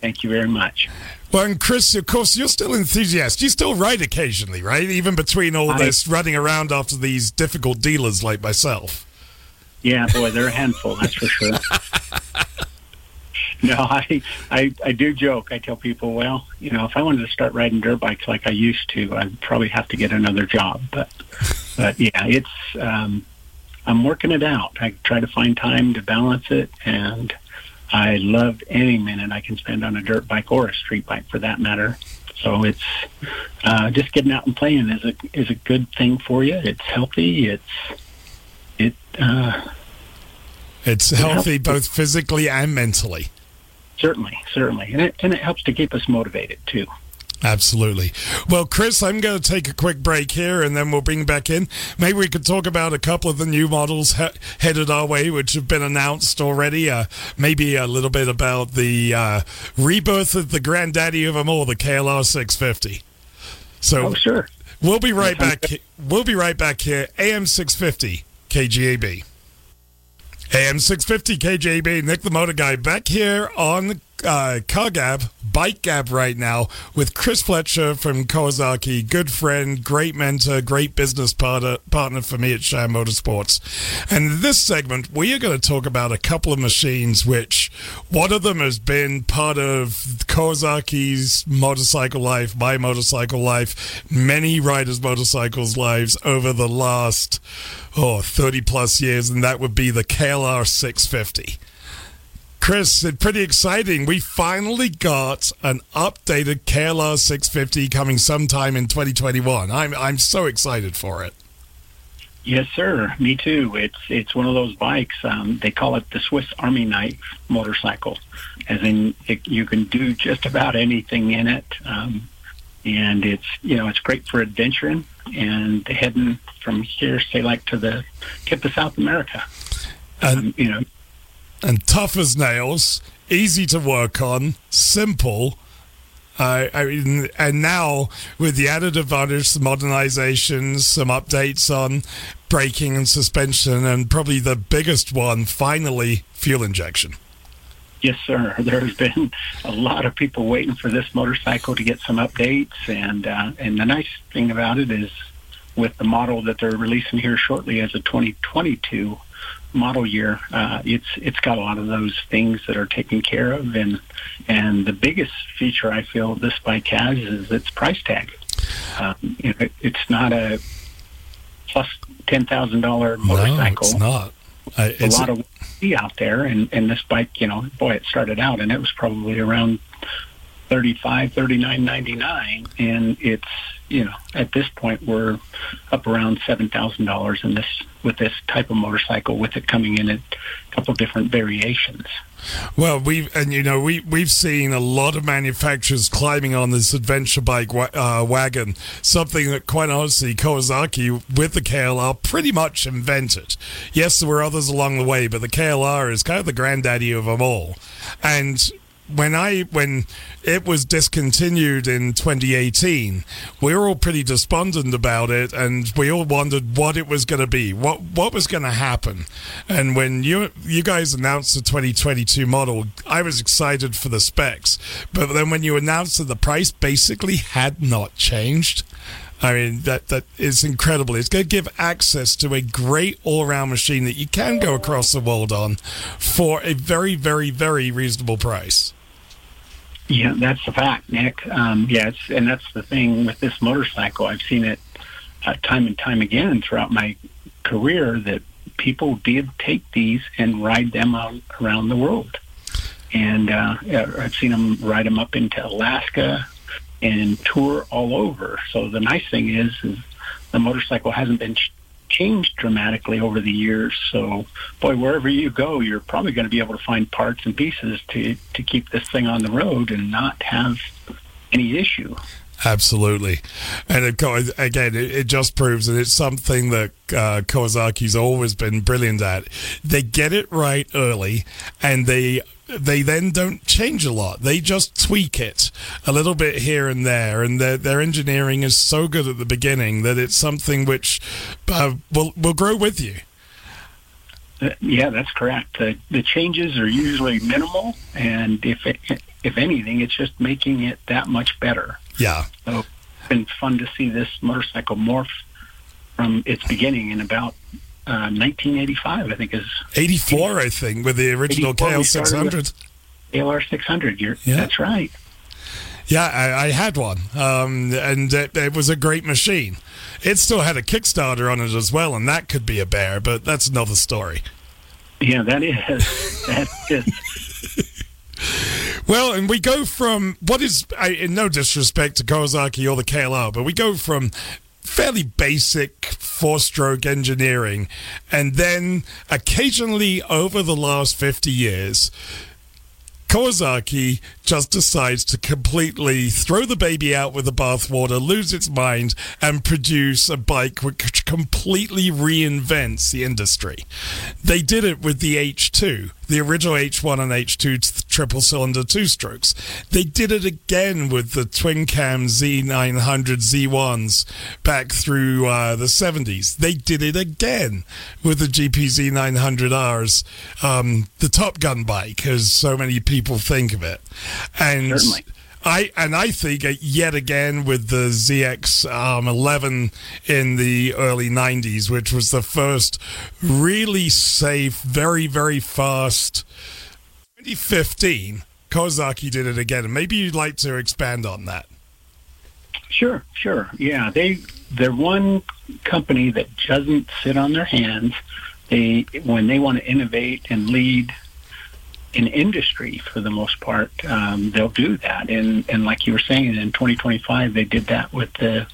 W: Thank you very much.
B: Well, and Chris, of course, you're still enthusiastic. You still ride occasionally, right? Even between all
W: I-
B: this running around after these difficult dealers like myself.
W: Yeah, boy, they're a handful, that's for sure. no, I, I I do joke. I tell people, well, you know, if I wanted to start riding dirt bikes like I used to, I'd probably have to get another job. But but yeah, it's um, I'm working it out. I try to find time to balance it, and I love any minute I can spend on a dirt bike or a street bike for that matter. So it's uh, just getting out and playing is a is a good thing for you. It's healthy. It's it. Uh,
B: It's healthy both physically and mentally.
W: Certainly, certainly, and it and it helps to keep us motivated too.
B: Absolutely. Well, Chris, I'm going to take a quick break here and then we'll bring back in. Maybe we could talk about a couple of the new models he- headed our way, which have been announced already. Uh, maybe a little bit about the uh, rebirth of the granddaddy of them all, the KLR 650. So,
W: oh, sure.
B: We'll be right back. We'll be right back here. AM 650 KGAB. AM 650 KGAB, Nick the Motor Guy, back here on uh, Car Gab, Bike Gab right now with Chris Fletcher from Kawasaki, good friend, great mentor, great business partner, partner for me at Shire Motorsports. And this segment, we are going to talk about a couple of machines, which one of them has been part of Kawasaki's motorcycle life, my motorcycle life, many riders' motorcycles' lives over the last oh, 30 plus years, and that would be the KLR 650. Chris, it's pretty exciting. We finally got an updated KLR 650 coming sometime in 2021. I'm I'm so excited for it.
W: Yes, sir. Me too. It's it's one of those bikes. Um, they call it the Swiss Army knife motorcycle, as in it, you can do just about anything in it. Um, and it's you know it's great for adventuring and heading from here, say like to the tip of South America. Um, you know,
B: And tough as nails, easy to work on, simple, Uh, I mean, and now with the added advantage, some modernizations, some updates on braking and suspension, and probably the biggest one, finally, fuel injection.
W: Yes, sir. There's been a lot of people waiting for this motorcycle to get some updates, and uh, and the nice thing about it is, with the model that they're releasing here shortly as a 2022 model year, uh, it's it's got a lot of those things that are taken care of, and and the biggest feature I feel this bike has is its price tag. Um, you know, it, it's not a plus ten thousand dollar motorcycle.
B: No, it's not.
W: A lot of see out there, and and this bike, you know, boy, it started out and it was probably around thirty five, thirty nine, ninety nine, and it's you know at this point we're up around seven thousand dollars in this with this type of motorcycle, with it coming in at a couple different variations.
B: Well, we've and you know we we've seen a lot of manufacturers climbing on this adventure bike wa- uh, wagon, something that quite honestly Kawasaki with the KLR pretty much invented. Yes, there were others along the way, but the KLR is kind of the granddaddy of them all. And when I when it was discontinued in 2018, we were all pretty despondent about it, and we all wondered what it was going to be, what what was going to happen. And when you you guys announced the 2022 model, I was excited for the specs, but then when you announced that the price basically had not changed. I mean that that is incredible. It's going to give access to a great all-round machine that you can go across the world on for a very, very, very reasonable price.
W: Yeah, that's the fact, Nick. Um, yeah, and that's the thing with this motorcycle. I've seen it uh, time and time again throughout my career that people did take these and ride them out around the world. And uh, I've seen them ride them up into Alaska and tour all over. So the nice thing is, is the motorcycle hasn't been changed dramatically over the years. So, boy, wherever you go, you're probably going to be able to find parts and pieces to to keep this thing on the road and not have any issue.
B: Absolutely, and again, it, it, just proves that it's something that uh, Kawasaki's always been brilliant at. They get it right early, and they they then don't change a lot. They just tweak it a little bit here and there, and their their engineering is so good at the beginning that it's something which uh, will will grow with you.
W: Uh, yeah, that's correct. The, the changes are usually minimal, and if it, if anything, it's just making it that much better.
B: Yeah.
W: So it's been fun to see this motorcycle morph from its beginning in about uh, 1985, I think is
B: 84, I think, with the original KL 600.
W: KLR 600. You're, yeah. That's right.
B: Yeah, I, I had one, um, and it, it, was a great machine. It still had a Kickstarter on it as well, and that could be a bear, but that's another story.
W: Yeah, that is. that is.
B: Well, and we go from what is, in no disrespect to Kawasaki or the KLR, but we go from fairly basic four stroke engineering, and then occasionally over the last 50 years, Kawasaki just decides to completely throw the baby out with the bathwater, lose its mind, and produce a bike which completely reinvents the industry. They did it with the H2, the original H1 and H2 triple cylinder two strokes. They did it again with the twin cam Z900 Z1s back through uh, the 70s. They did it again with the GPZ 900Rs, um, the Top Gun bike, as so many people think of it. And
W: Certainly.
B: I and I think yet again with the ZX um, 11 in the early 90s, which was the first really safe, very very fast. 2015, Kawasaki did it again, maybe you'd like to expand on that.
W: Sure, sure. Yeah, they they're one company that doesn't sit on their hands. They when they want to innovate and lead in industry for the most part, um, they'll do that. And and like you were saying, in 2025 they did that with the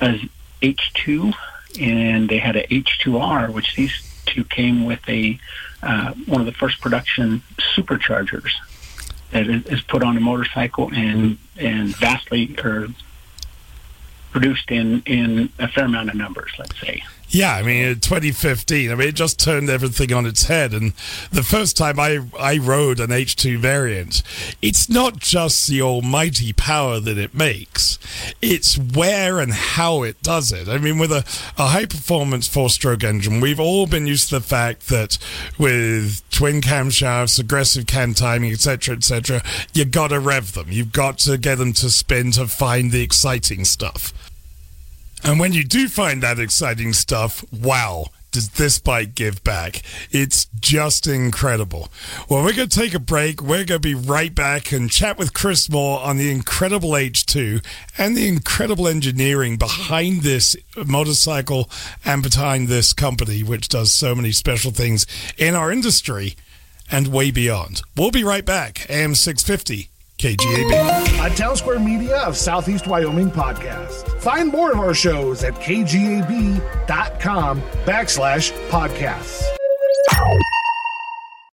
W: uh, H2, and they had a H2R, which these two came with a uh, one of the first production superchargers that is put on a motorcycle and and vastly or produced in in a fair amount of numbers. Let's say.
B: Yeah, I mean, in 2015, I mean, it just turned everything on its head. And the first time I, I rode an H2 variant, it's not just the almighty power that it makes, it's where and how it does it. I mean, with a, a high performance four stroke engine, we've all been used to the fact that with twin camshafts, aggressive cam timing, etc., etc., you got to rev them. You've got to get them to spin to find the exciting stuff. And when you do find that exciting stuff, wow, does this bike give back? It's just incredible. Well, we're going to take a break. We're going to be right back and chat with Chris Moore on the incredible H2 and the incredible engineering behind this motorcycle and behind this company, which does so many special things in our industry and way beyond. We'll be right back. AM 650 KGAB.
X: A Town Square Media of Southeast Wyoming podcast. Find more of our shows at kgab.com backslash podcasts.